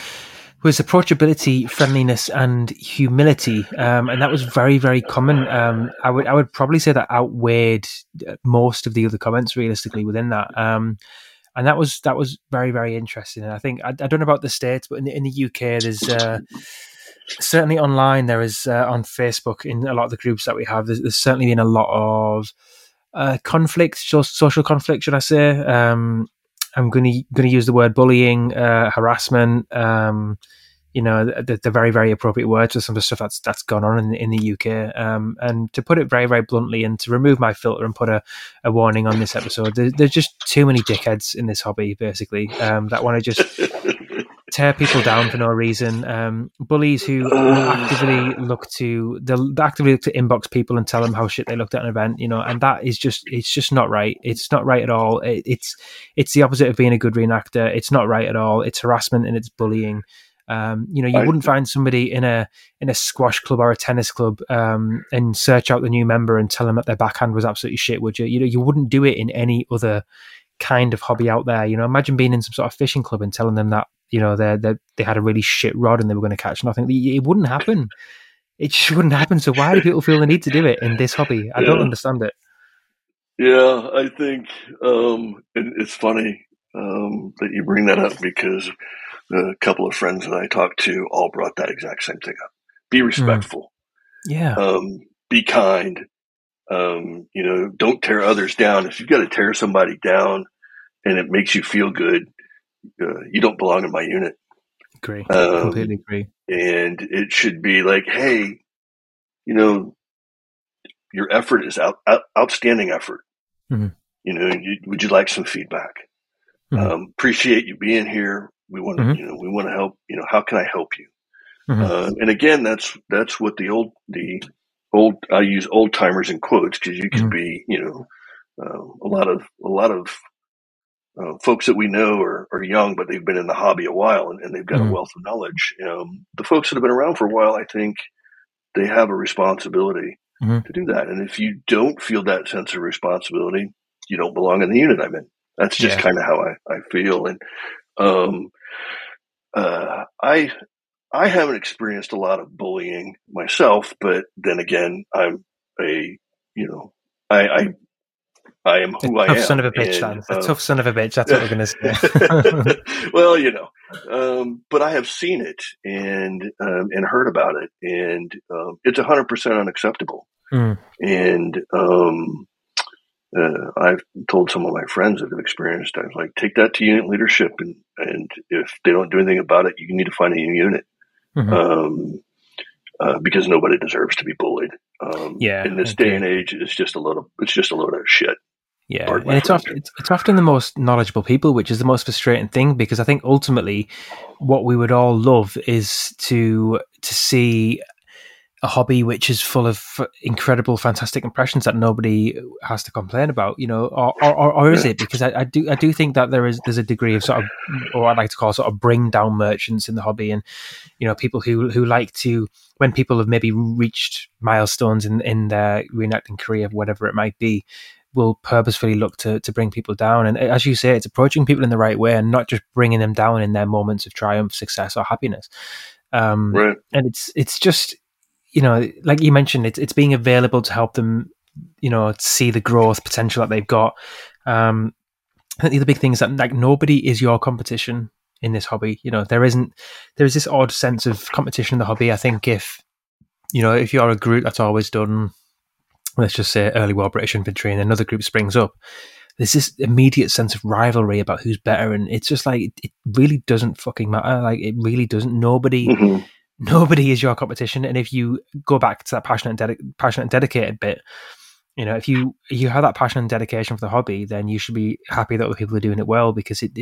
was approachability, friendliness, and humility, um, and that was very very common. Um, I would I would probably say that outweighed uh, most of the other comments realistically within that. Um, and that was that was very very interesting. And I think I, I don't know about the states, but in the, in the UK, there's uh, certainly online. There is uh, on Facebook in a lot of the groups that we have. There's, there's certainly been a lot of uh, conflict, social conflict, should I say? Um, I'm going to use the word bullying, uh, harassment. Um, you know, the, the, very very appropriate words for some of the stuff that's that's gone on in, in the UK. Um, and to put it very very bluntly, and to remove my filter and put a, a warning on this episode, there, there's just too many dickheads in this hobby, basically, um, that want to just tear people down for no reason. Um, bullies who actively look to they'll actively look to inbox people and tell them how shit they looked at an event, you know, and that is just it's just not right. It's not right at all. It, it's it's the opposite of being a good reenactor. It's not right at all. It's harassment and it's bullying. Um, you know, you I, wouldn't find somebody in a in a squash club or a tennis club um, and search out the new member and tell them that their backhand was absolutely shit, would you? You know, you wouldn't do it in any other kind of hobby out there. You know, imagine being in some sort of fishing club and telling them that you know they they they had a really shit rod and they were going to catch nothing. It wouldn't happen. It just wouldn't happen. So why do people feel the need to do it in this hobby? I yeah. don't understand it. Yeah, I think um, it, it's funny um, that you bring that up because a couple of friends that I talked to all brought that exact same thing up. Be hmm. respectful. Mm. Yeah. Um, be kind. Um, you know, don't tear others down. If you've got to tear somebody down and it makes you feel good, uh, you don't belong in my unit. Agree. Um, Completely agree. And it should be like, hey, you know, your effort is out, out outstanding effort. Mm-hmm. You know, you, would you like some feedback? Mm-hmm. Um, appreciate you being here. We want to, mm-hmm. you know, we want to help. You know, how can I help you? Mm-hmm. Uh, and again, that's that's what the old the old I use old timers in quotes because you can mm-hmm. be, you know, uh, a lot of a lot of uh, folks that we know are, are young, but they've been in the hobby a while and, and they've got mm-hmm. a wealth of knowledge. Um, the folks that have been around for a while, I think they have a responsibility mm-hmm. to do that. And if you don't feel that sense of responsibility, you don't belong in the unit I'm in. That's just yeah. kind of how I, I feel. And um, uh, I I haven't experienced a lot of bullying myself, but then again, I'm a you know I, I I am who a I am. Son of a bitch, and, uh, a tough son of a bitch. That's what we're going to say. *laughs* well, you know, um, but I have seen it and um, and heard about it, and um, it's hundred percent unacceptable. Mm. And um, uh, I've told some of my friends that have experienced. I was like, take that to unit leadership, and and if they don't do anything about it, you need to find a new unit. Mm-hmm. Um, uh, because nobody deserves to be bullied. Um, yeah, in this day and age, it's just a little, it's just a load of shit. Yeah, and it's often, it's, it's often the most knowledgeable people, which is the most frustrating thing because I think ultimately, what we would all love is to to see a hobby which is full of incredible, fantastic impressions that nobody has to complain about, you know, or or, or is it? Because I, I, do I do think that there is there's a degree of sort of, or I'd like to call sort of bring down merchants in the hobby, and you know, people who who like to when people have maybe reached milestones in in their reenacting career, whatever it might be, will purposefully look to to bring people down. And as you say, it's approaching people in the right way and not just bringing them down in their moments of triumph, success, or happiness. Um, right. And it's it's just you know, like you mentioned, it's it's being available to help them, you know, see the growth potential that they've got. Um, I think the other big thing is that like nobody is your competition in this hobby. You know, there isn't there is this odd sense of competition in the hobby. I think if you know if you're a group that's always done let's just say early war British infantry, and another group springs up, there's this immediate sense of rivalry about who's better, and it's just like it really doesn't fucking matter. Like it really doesn't. Nobody, mm-hmm. nobody is your competition, and if you go back to that passionate, and passionate, and dedicated bit, you know, if you you have that passion and dedication for the hobby, then you should be happy that other people are doing it well because it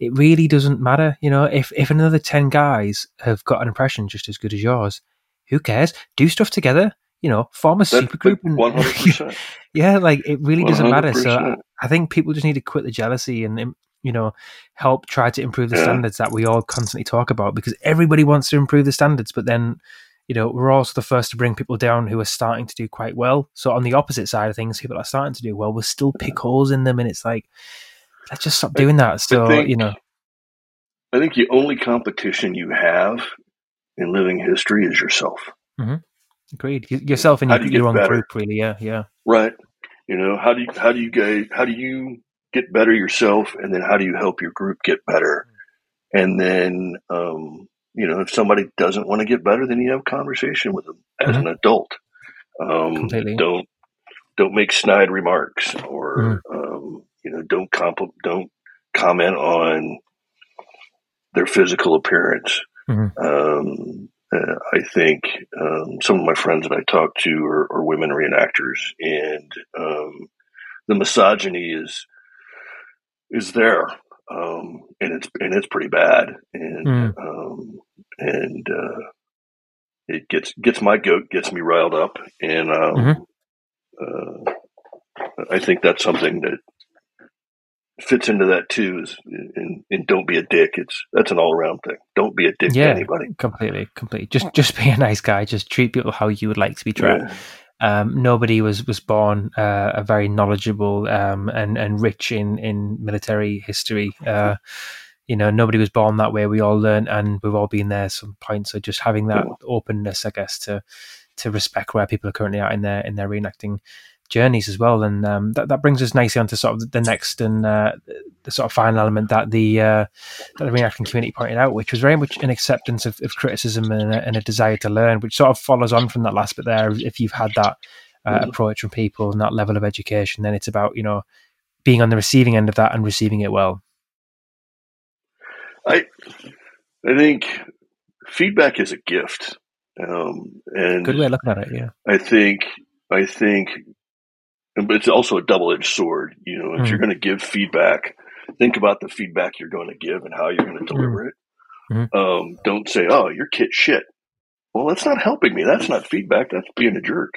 it really doesn't matter. You know, if if another ten guys have got an impression just as good as yours, who cares? Do stuff together you know, form a super group. One hundred *laughs* percent. Yeah, like it really doesn't 100%. matter. So I, I, think people just need to quit the jealousy and um, you know help try to improve the yeah. standards that we all constantly talk about because everybody wants to improve the standards, but then you know, we're also the first to bring people down who are starting to do quite well. So on the opposite side of things, people are starting to do well, we'll still pick holes in them, and it's like, let's just stop doing that. So think, you know, I think the only competition you have in living history is yourself. Mm-hmm. Agreed. Yourself and your, you your own better? group, really. Yeah, yeah. Right. You know, how do you how do you guys how do you get better yourself, and then how do you help your group get better? And then, um, you know, if somebody doesn't want to get better, then you have a conversation with them as mm-hmm. an adult. Um, Completely. Don't don't make snide remarks, or mm-hmm. um, you know, don't comp- don't comment on their physical appearance. Mm-hmm. Um, uh, I think um, some of my friends that I talk to are, are women reenactors, and um, the misogyny is is there, um, and it's and it's pretty bad, and mm. and uh, it gets gets my goat gets me riled up, and um, mm-hmm. uh, I think that's something that fits into that too is and, and don't be a dick. It's that's an all-around thing. Don't be a dick yeah, to anybody. completely completely. Just just be a nice guy. Just treat people how you would like to be treated. Yeah. um, nobody was was born uh, a very knowledgeable um, and and rich in in military history. Uh, you know nobody was born that way. We all learn and we've all been there at some point. So just having that yeah. openness i guess to to respect where people are currently at in their in their reenacting journeys as well. And um, that that brings us nicely onto sort of the next and uh, the sort of final element that the uh, that the reenacting community pointed out, which was very much an acceptance of, of criticism and a, and a, desire to learn, which sort of follows on from that last bit there. If you've had that uh, mm-hmm. approach from people and that level of education, then it's about you know being on the receiving end of that and receiving it well. I I think feedback is a gift. Um, and good way of looking at it. Yeah, I think I think but it's also a double edged sword. You know, if mm-hmm. you're going to give feedback, think about the feedback you're going to give and how you're going to mm-hmm. deliver it. Mm-hmm. Um, don't say, "Oh, your kit shit." Well, that's not helping me. That's not feedback. That's being a jerk.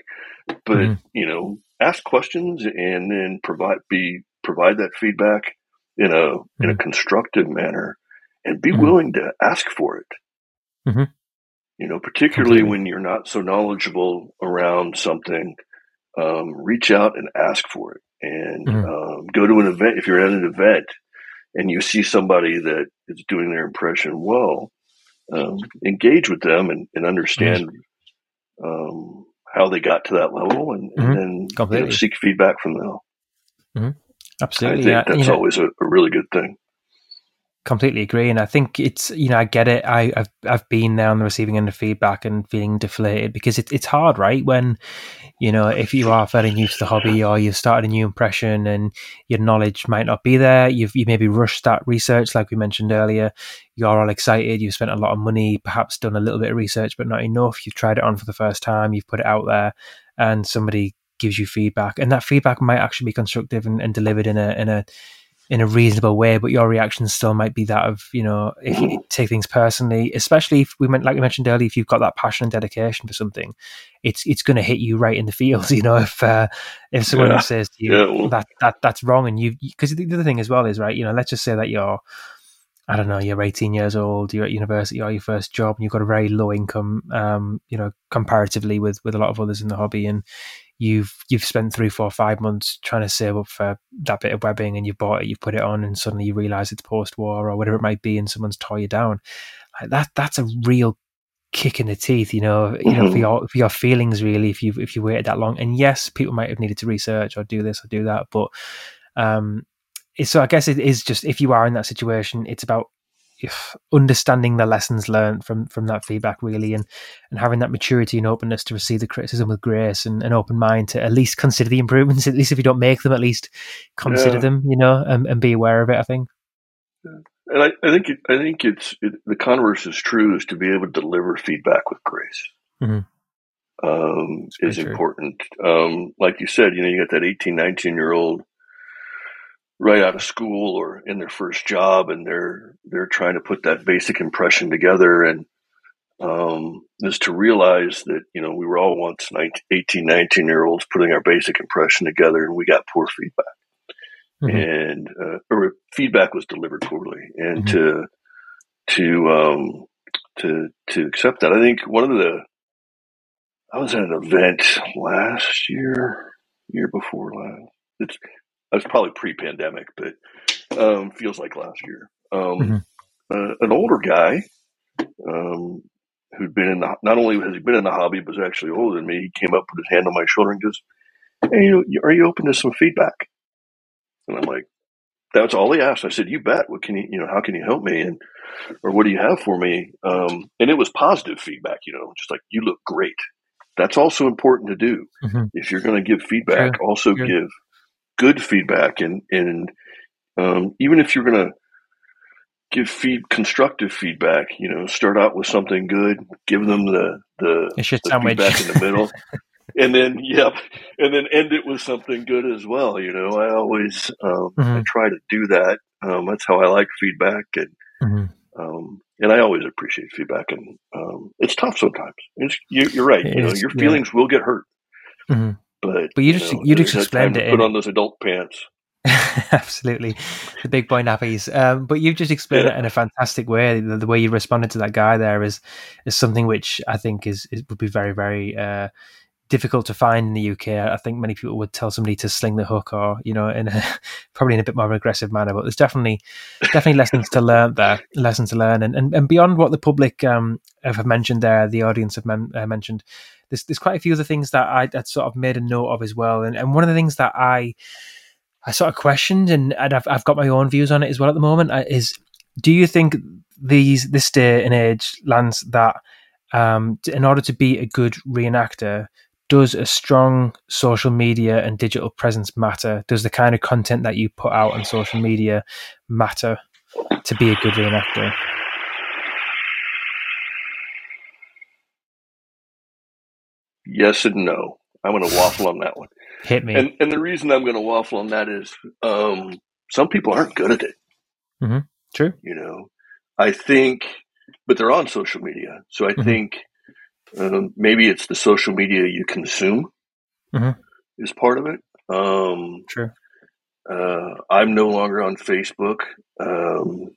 But mm-hmm. you know, ask questions and then provide be provide that feedback in a in a mm-hmm. constructive manner, and be mm-hmm. willing to ask for it. You know, particularly when you're not so knowledgeable around something um, reach out and ask for it and mm-hmm. um, go to an event. If you're at an event and you see somebody that is doing their impression well, um, engage with them and, and understand mm-hmm. how they got to that level and, mm-hmm. and then you know, seek feedback from them. Mm-hmm. Absolutely. I think yeah. that's always a, a really good thing completely agree and i think it's you know i get it. I, have i've been there on the receiving end of feedback and feeling deflated because it, it's hard right? When you know if you are fairly new to the hobby or you've started a new impression and your knowledge might not be there you've you maybe rushed that research like we mentioned earlier. You're all excited you've spent a lot of money perhaps done a little bit of research but not enough. You've tried it on for the first time you've put it out there and somebody gives you feedback and that feedback might actually be constructive and, and delivered in a in a in a reasonable way, but your reaction still might be that of, you know, if you take things personally, especially if we meant, like we mentioned earlier, if you've got that passion and dedication for something, it's it's going to hit you right in the feels. *laughs* You know, if uh, if someone yeah. says to you yeah, well. that that that's wrong, and you because the other thing as well is right, you know, let's just say that you're, I don't know, you're 18 years old, you're at university or your first job, and you've got a very low income, um, you know, comparatively with with a lot of others in the hobby, and you've you've spent three, four, five months trying to save up for that bit of webbing, and you've bought it, you've put it on, and suddenly you realize it's post-war or whatever it might be, and someone's tore you down. Like that, that's a real kick in the teeth, you know, you know, for mm-hmm. your for your feelings really, if you if you waited that long. And yes, people might have needed to research or do this or do that, but um, so I guess it is just if you are in that situation, it's about understanding the lessons learned from from that feedback really and and having that maturity and openness to receive the criticism with grace and an open mind to at least consider the improvements *laughs* at least if you don't make them at least consider yeah. them you know and, and, be aware of it i think yeah. and i, I think it, i think it's it, the converse is true is to be able to deliver feedback with grace mm-hmm. um, is true. important um, like you said you know you got that 18 19 year old right out of school or in their first job and they're they're trying to put that basic impression together and um, is to realize that you know we were all once 19, 18 19 year olds putting our basic impression together and we got poor feedback mm-hmm. and uh, or feedback was delivered poorly and mm-hmm. to to um, to to accept that i think one of the I was at an event last year, year before last. It's was probably pre-pandemic, but um, feels like last year. Um, mm-hmm. uh, an older guy um, who'd been in the not only has he been in the hobby, but was actually older than me. He came up, put his hand on my shoulder, and goes, "Hey, you, are you open to some feedback?" And I'm like, "That's all he asked." I said, "You bet. What can you, you know, how can you help me?" And or what do you have for me? Um, and it was positive feedback, you know, just like you look great. That's also important to do. Mm-hmm. If you're going to give feedback, sure. also sure. give good feedback, and and um, even if you're going to give feed constructive feedback, you know, start out with something good, give them the the, the feedback in the middle. *laughs* and then yeah, and then end it with something good as well. You know, I always um, mm-hmm. I try to do that. Um, that's how I like feedback, and mm-hmm. um, and I always appreciate feedback. And um, it's tough sometimes. It's, you, are right. It you is, know, your feelings yeah. will get hurt, mm-hmm. But but you just you, know, you just explained it. Put on those adult pants. *laughs* Absolutely, the big boy nappies. Um, but you've just explained yeah. it in a fantastic way. The, the, way you responded to that guy there is is something which I think is, is would be very very uh, difficult to find in the UK. I think many people would tell somebody to sling the hook, or you know, in a *laughs* probably in a bit more aggressive manner. But there's definitely definitely lessons to learn there, lessons to learn, and and, and beyond what the public um, have mentioned there, the audience have men, uh, mentioned. There's, there's quite a few other things that I that sort of made a note of as well, and and one of the things that I I sort of questioned, and, and I've I've got my own views on it as well at the moment. Uh, is do you think these this day and age, Lance, that um, in order to be a good reenactor, does a strong social media and digital presence matter? Does the kind of content that you put out on social media matter to be a good reenactor? Yes and no. I'm going to waffle on that one. Hit me. And, and the reason I'm going to waffle on that is um, some people aren't good at it. Mm-hmm. True. You know, I think, but they're on social media. So I mm-hmm. think um, maybe it's the social media you consume mm-hmm. is part of it. Um, True. Uh, I'm no longer on Facebook um,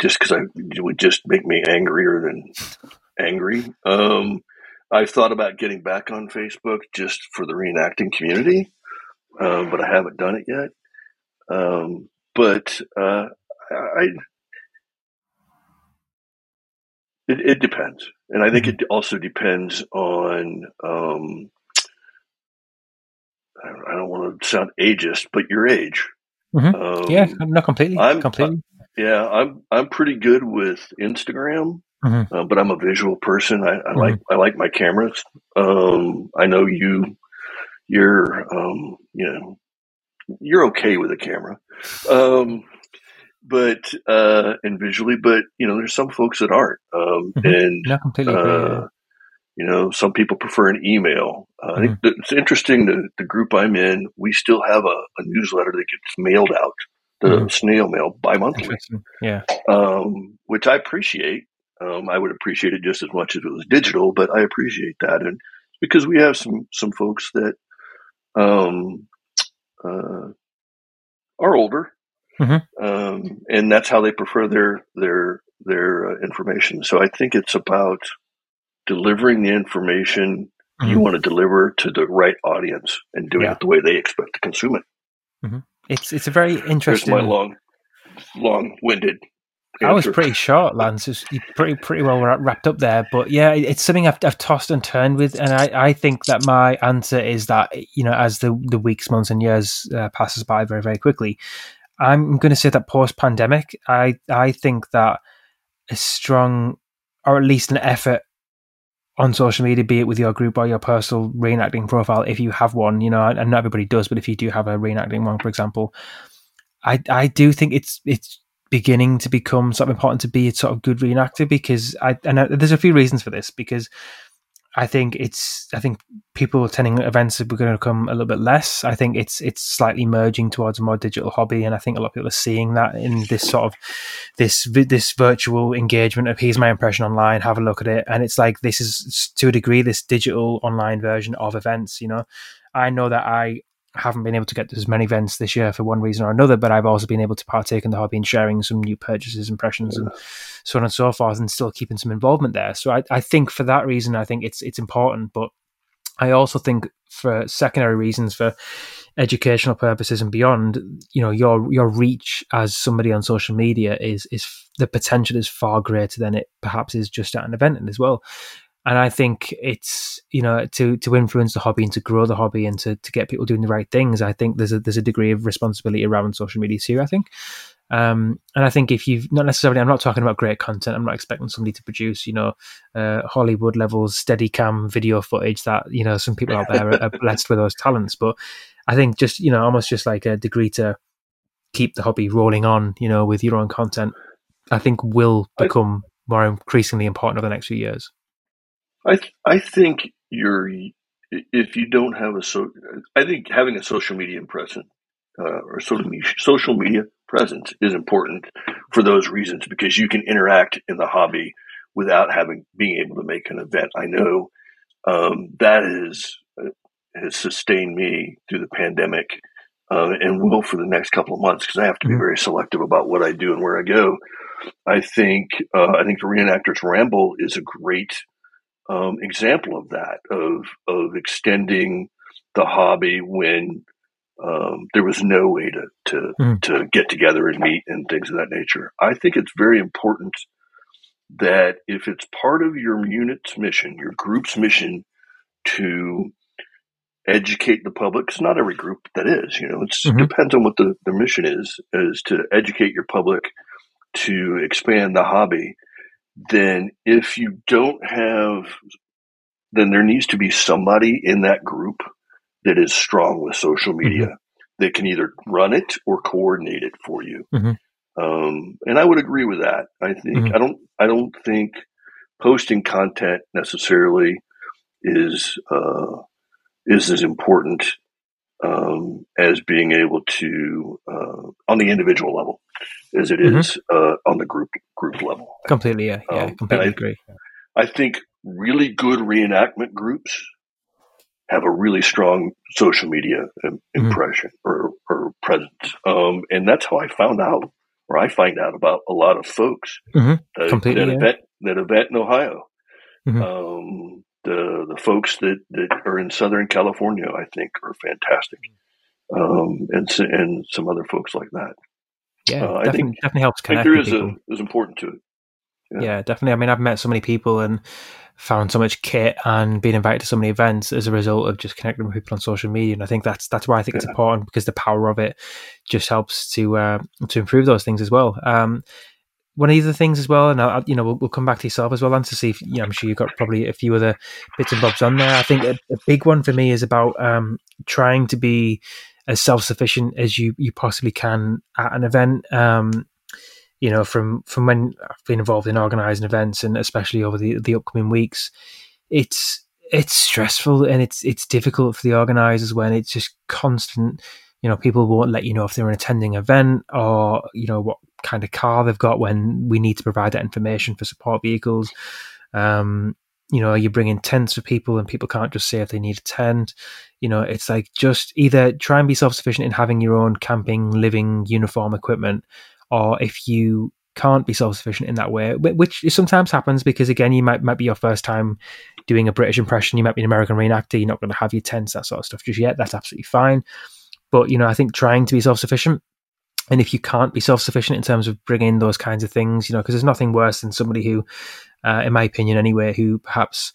just because it would just make me angrier than angry. Um, I've thought about getting back on Facebook just for the reenacting community, um, but I haven't done it yet. Um, but uh, I, it, it, depends, and I think mm-hmm. it also depends on. Um, I don't, I don't, want to sound ageist, but your age. Mm-hmm. Um, yeah, not completely. I'm completely. yeah, I'm I'm pretty good with Instagram. Mm-hmm. Uh, but I'm a visual person. I, I mm-hmm. like I like my cameras. Um, I know you you're um, you know you're okay with a camera, um, but uh, and visually, but you know there's some folks that aren't, um, mm-hmm. and no, completely uh, you know some people prefer an email. Uh, mm-hmm. it's interesting that the group I'm in, we still have a, a newsletter that gets mailed out, the mm-hmm. snail mail bi monthly. Yeah, um, which I appreciate. Um, I would appreciate it just as much as it was digital, but I appreciate that, and because we have some some folks that um, uh, are older, mm-hmm. um, and that's how they prefer their their their uh, information. So I think it's about delivering the information mm-hmm. you want to deliver to the right audience and doing yeah. it the way they expect to consume it. Mm-hmm. It's it's a very interesting. Here's my long long winded I was pretty short, Lance. It's pretty pretty well wrapped up there. But yeah, it's something I've, I've tossed and turned with, and I, I think that my answer is that you know as the the weeks, months, and years uh, passes by very very quickly, I'm going to say that post pandemic, I I think that a strong or at least an effort on social media, be it with your group or your personal reenacting profile, if you have one, you know, and not everybody does, but if you do have a reenacting one, for example, I I do think it's it's beginning to become sort of important to be a sort of good reenactor because I and I, there's a few reasons for this because I think it's I think people attending events are going to come a little bit less. I think it's it's slightly merging towards a more digital hobby, and I think a lot of people are seeing that in this sort of this this virtual engagement of here's my impression online, have a look at it, and it's like this is to a degree this digital online version of events. You know, I know that I haven't been able to get to as many events this year for one reason or another, but I've also been able to partake in the hobby and sharing some new purchases, impressions, and so on and so forth, and still keeping some involvement there. So I, I think for that reason, I think it's it's important. But I also think for secondary reasons, for educational purposes and beyond, you know, your your reach as somebody on social media is is the potential is far greater than it perhaps is just at an event as well. And I think it's you know to to influence the hobby and to grow the hobby and to, to get people doing the right things. I think there's a there's a degree of responsibility around social media too. I think, um, and I think if you've not necessarily, I'm not talking about great content. I'm not expecting somebody to produce, you know, uh, Hollywood levels steady cam video footage that you know some people out there are, are blessed with those talents. But I think just you know almost just like a degree to keep the hobby rolling on, you know, with your own content. I think will become more increasingly important over the next few years. I th- I think you're if you don't have a so I think having a social media present uh, or social media, social media presence is important for those reasons because you can interact in the hobby without having being able to make an event. I know um, that is uh, has sustained me through the pandemic uh, and will for the next couple of months because I have to be mm-hmm. very selective about what I do and where I go. I think uh, I think the Reenactors Ramble is a great um, example of that of of extending the hobby when um, there was no way to to, mm. to get together and meet and things of that nature. I think it's very important that if it's part of your unit's mission, your group's mission to educate the public, it's not every group that is, you know, it mm-hmm. depends on what the, the mission is, is to educate your public to expand the hobby. Then if you don't have, then there needs to be somebody in that group that is strong with social mm-hmm. media mm-hmm. that can either run it or coordinate it for you. Mm-hmm. Um, and I would agree with that. I think mm-hmm. I don't I don't think posting content necessarily is uh, is as important um, as being able to uh, on the individual level as it mm-hmm. is uh, on the group group level. Completely, yeah, yeah, um, completely I, agree. I think really good reenactment groups have a really strong social media mm-hmm. impression mm-hmm. or, or presence. Um, and that's how I found out, or I find out about a lot of folks mm-hmm. that, Completely, that, yeah. event, that event in Ohio. Mm-hmm. Um, the the folks that, that are in Southern California, I think, are fantastic, um, and and some other folks like that. Yeah, uh, I think definitely helps connect. I there is a is important to it. Yeah. yeah, definitely. I mean, I've met so many people and found so much kit and been invited to so many events as a result of just connecting with people on social media. And I think that's that's why I think yeah. it's important because the power of it just helps to uh, to improve those things as well. Um, one of the things as well, and I, you know, we'll, we'll, come back to yourself as well, and to see if you know, I'm sure you've got probably a few other bits and bobs on there. I think a, a big one for me is about um, trying to be as self sufficient as you you possibly can at an event. Um, you know, from from when I've been involved in organising events and especially over the the upcoming weeks, it's it's stressful and it's it's difficult for the organisers when it's just constant. You know, people won't let you know if they're an attending event or you know what kind of car they've got when we need to provide that information for support vehicles. Um, you know, you bring in tents for people and people can't just say if they need a tent. You know, it's like just either try and be self sufficient in having your own camping, living uniform equipment or if you can't be self-sufficient in that way, which sometimes happens because again, you might might be your first time doing a British impression, you might be an American reenactor, you're not going to have your tents, that sort of stuff just yet. That's absolutely fine. But you know, I think trying to be self-sufficient, and if you can't be self-sufficient in terms of bringing those kinds of things, you know, because there's nothing worse than somebody who, uh, in my opinion, anyway, who perhaps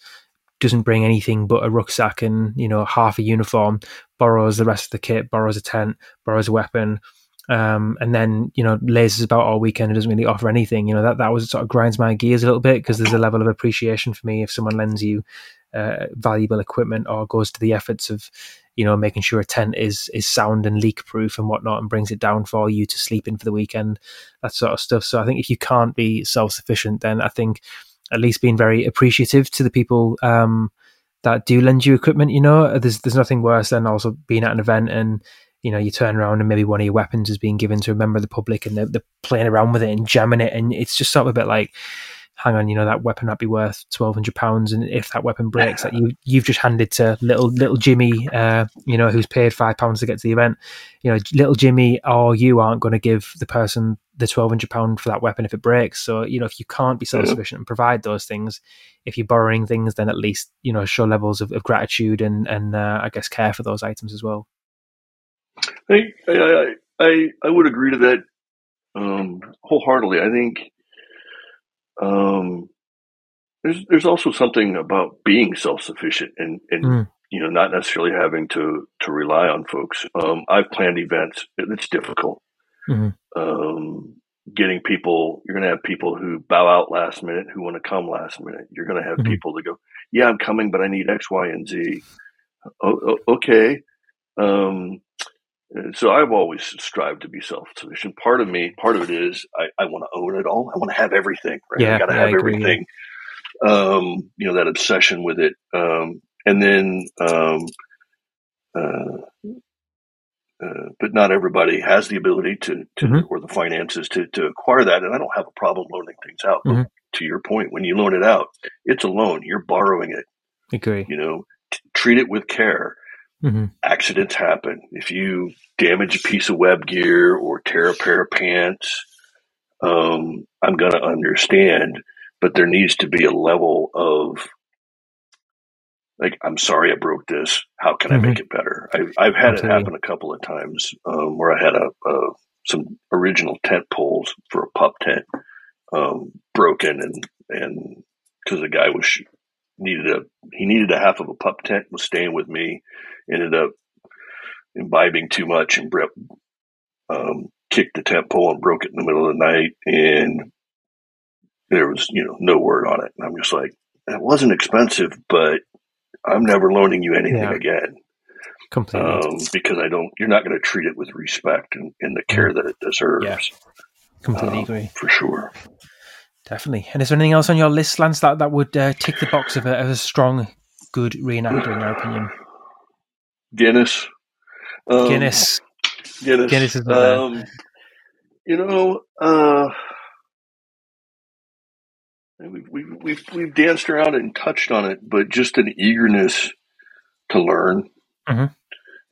doesn't bring anything but a rucksack and you know half a uniform, borrows the rest of the kit, borrows a tent, borrows a weapon um, and then you know lasers about all weekend and doesn't really offer anything. You know that that was sort of grinds my gears a little bit because there's a level of appreciation for me if someone lends you uh, valuable equipment or goes to the efforts of you know making sure a tent is is sound and leak proof and whatnot and brings it down for you to sleep in for the weekend that sort of stuff so i think if you can't be self-sufficient then i think at least being very appreciative to the people um, that do lend you equipment you know there's there's nothing worse than also being at an event and you know, you turn around and maybe one of your weapons is being given to a member of the public and they're, they're playing around with it and jamming it. And it's just sort of a bit like, hang on, you know, that weapon might be worth twelve hundred pounds, and if that weapon breaks, that *laughs* you you've just handed to little little Jimmy, uh, you know, who's paid five pounds to get to the event, you know, little Jimmy or you aren't going to give the person the twelve hundred pound for that weapon if it breaks. So you know, if you can't be self sufficient and provide those things, if you're borrowing things, then at least you know show levels of, of gratitude and and uh, I guess care for those items as well. I I I, I would agree to that um, wholeheartedly. I think um, there's there's also something about being self sufficient and and mm. you know not necessarily having to to rely on folks. Um, I've planned events; it's difficult. Mm-hmm. Um, getting people, you're going to have people who bow out last minute who want to come last minute. You're going to have mm-hmm. people that go, "Yeah, I'm coming, but I need X, Y, and Z." Oh, okay. Um, so I've always strived to be self-sufficient. Part of me, part of it is I, I want to own it all. I want to have everything. Right? Yeah, I got to yeah, have everything. Um, you know that obsession with it, um, and then, um, uh, uh, but not everybody has the ability to, to mm-hmm. or the finances to to acquire that. And I don't have a problem loaning things out. Mm-hmm. to your point, when you loan it out, it's a loan. You're borrowing it. Agree. You know, t- treat it with care Mm-hmm. Accidents happen. If you damage a piece of web gear or tear a pair of pants, um, I'm going to understand, but there needs to be a level of like, I'm sorry I broke this. How can mm-hmm. I make it better? I've, I've had Absolutely. it happen a couple of times um, where I had a, a, some original tent poles for a pup tent um, broken, and and because the guy was needed a he needed a half of a pup tent was staying with me ended up imbibing too much and Brett um, kicked the tent pole and broke it in the middle of the night and there was you know no word on it. And i'm just like it wasn't expensive but i'm never loaning you anything yeah. again. Completely. Um, because i don't you're not going to treat it with respect and, and the care that it deserves. Yeah. completely um, agree. for sure Definitely. And is there anything else on your list, Lance, that, that would uh, tick the box of a, of a strong, good reenactor, in your opinion? Guinness. Um, Guinness. Guinness. Guinness is um, You know, uh, we've, we've, we've, we've danced around it and touched on it, but just an eagerness to learn mm-hmm.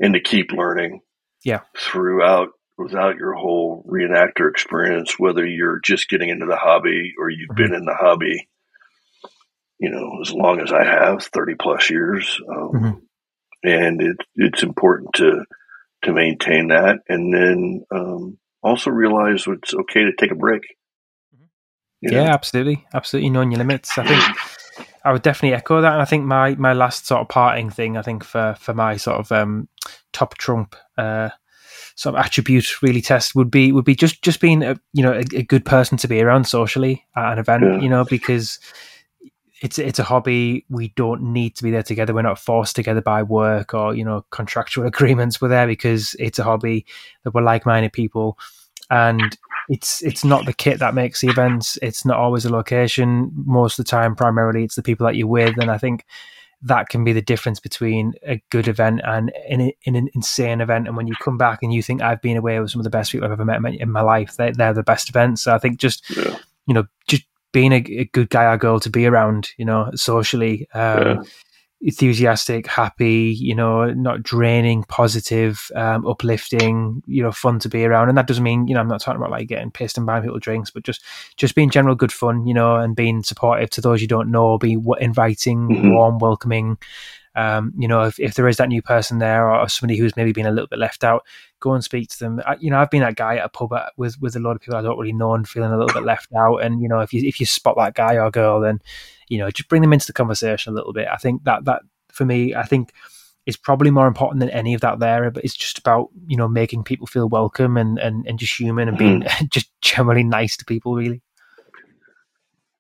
and to keep learning. Yeah. Throughout without your whole reenactor experience, whether you're just getting into the hobby or you've mm-hmm. been in the hobby, you know, as long as I have, 30 plus years. Um, mm-hmm. And it, it's important to, to maintain that. And then um, also realize it's okay to take a break. Mm-hmm. Know? Yeah, absolutely. Absolutely knowing your limits. I think I would definitely echo that. And I think my, my last sort of parting thing, I think for, for my sort of um, top trump, uh, sort of attribute really test would be would be just just being a you know a, a good person to be around socially at an event yeah. you know because it's it's a hobby. We don't need to be there together. We're not forced together by work or you know contractual *laughs* agreements we're there because it's a hobby that we're like-minded people. And it's it's not the kit that makes the events. It's not always a location. Most of the time primarily it's the people that you're with. And i think that can be the difference between a good event and in, in an insane event. And when you come back and you think I've been away with some of the best people I've ever met in my life, they're, they're the best events. So I think just yeah. you know just being a, a, good guy or girl to be around, you know, socially. Um, yeah enthusiastic, happy, you know, not draining, positive, um, uplifting, you know, fun to be around. And that doesn't mean, you know, I'm not talking about like getting pissed and buying people drinks, but just just being general good fun, you know, and being supportive to those you don't know, be inviting, mm-hmm. warm, welcoming. Um, you know, if, if there is that new person there or somebody who's maybe been a little bit left out, go and speak to them. I, you know, I've been that guy at a pub at, with with a lot of people I don't really know and feeling a little bit left out. And you know, if you if you spot that guy or girl, then you know, just bring them into the conversation a little bit. I think that that for me, I think is probably more important than any of that there. But it's just about you know making people feel welcome and and, and just human and being mm-hmm. *laughs* just generally nice to people. Really.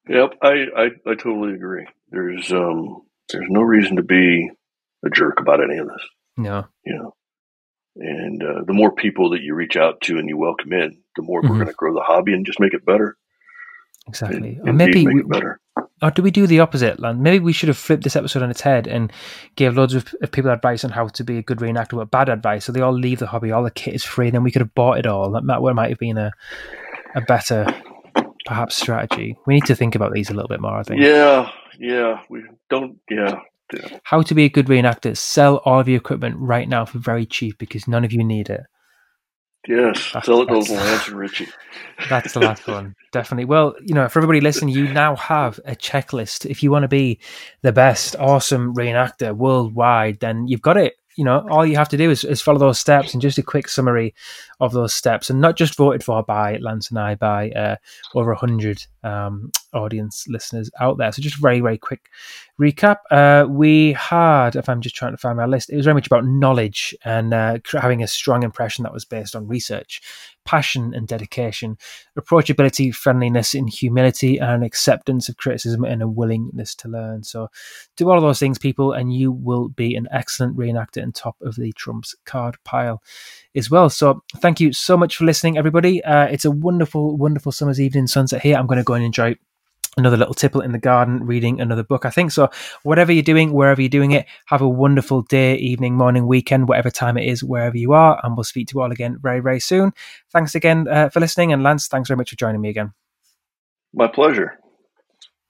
Yep, I, I I totally agree. There's um there's no reason to be a jerk about any of this. No. You know, and uh, the more people that you reach out to and you welcome in, the more mm-hmm. we're going to grow the hobby and just make it better. Exactly. And, or maybe we, better. Or do we do the opposite, Lance? Maybe we should have flipped this episode on its head and gave loads of, of, people advice on how to be a good reenactor, but bad advice. So they all leave the hobby, all the kit is free, and then we could have bought it all. That might, might have been a, a better, perhaps, strategy. We need to think about these a little bit more, I think. Yeah, yeah. We don't, yeah. yeah. How to be a good reenactor. Sell all of your equipment right now for very cheap because none of you need it. Yes, that's, it those Lance and Richy. *laughs* That's the last one, definitely. Well, you know, for everybody listening, you now have a checklist. If you want to be the best, awesome reenactor worldwide, then you've got it you know, all you have to do is, is follow those steps and just a quick summary of those steps, and not just voted for by Lance and I, by uh, over hundred um, audience listeners out there. So just very very quick recap. Uh, we had, if I'm just trying to find my list, it was very much about knowledge and uh, having a strong impression that was based on research passion and dedication, approachability, friendliness, and humility, and acceptance of criticism and a willingness to learn. So, do all of those things, people, and you will be an excellent reenactor and top of the Trumps card pile as well. So, thank you so much for listening, everybody. Uh, it's a wonderful, wonderful summer's evening sunset here. I'm going to go and enjoy another little tipple in the garden, reading another book. I think so. Whatever you're doing, wherever you're doing it, have a wonderful day, evening, morning, weekend, whatever time it is, wherever you are. And we'll speak to you all again very, very soon. Thanks again uh, for listening. And Lance, thanks very much for joining me again. My pleasure.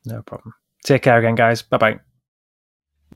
No problem. Take care again, guys. Bye bye.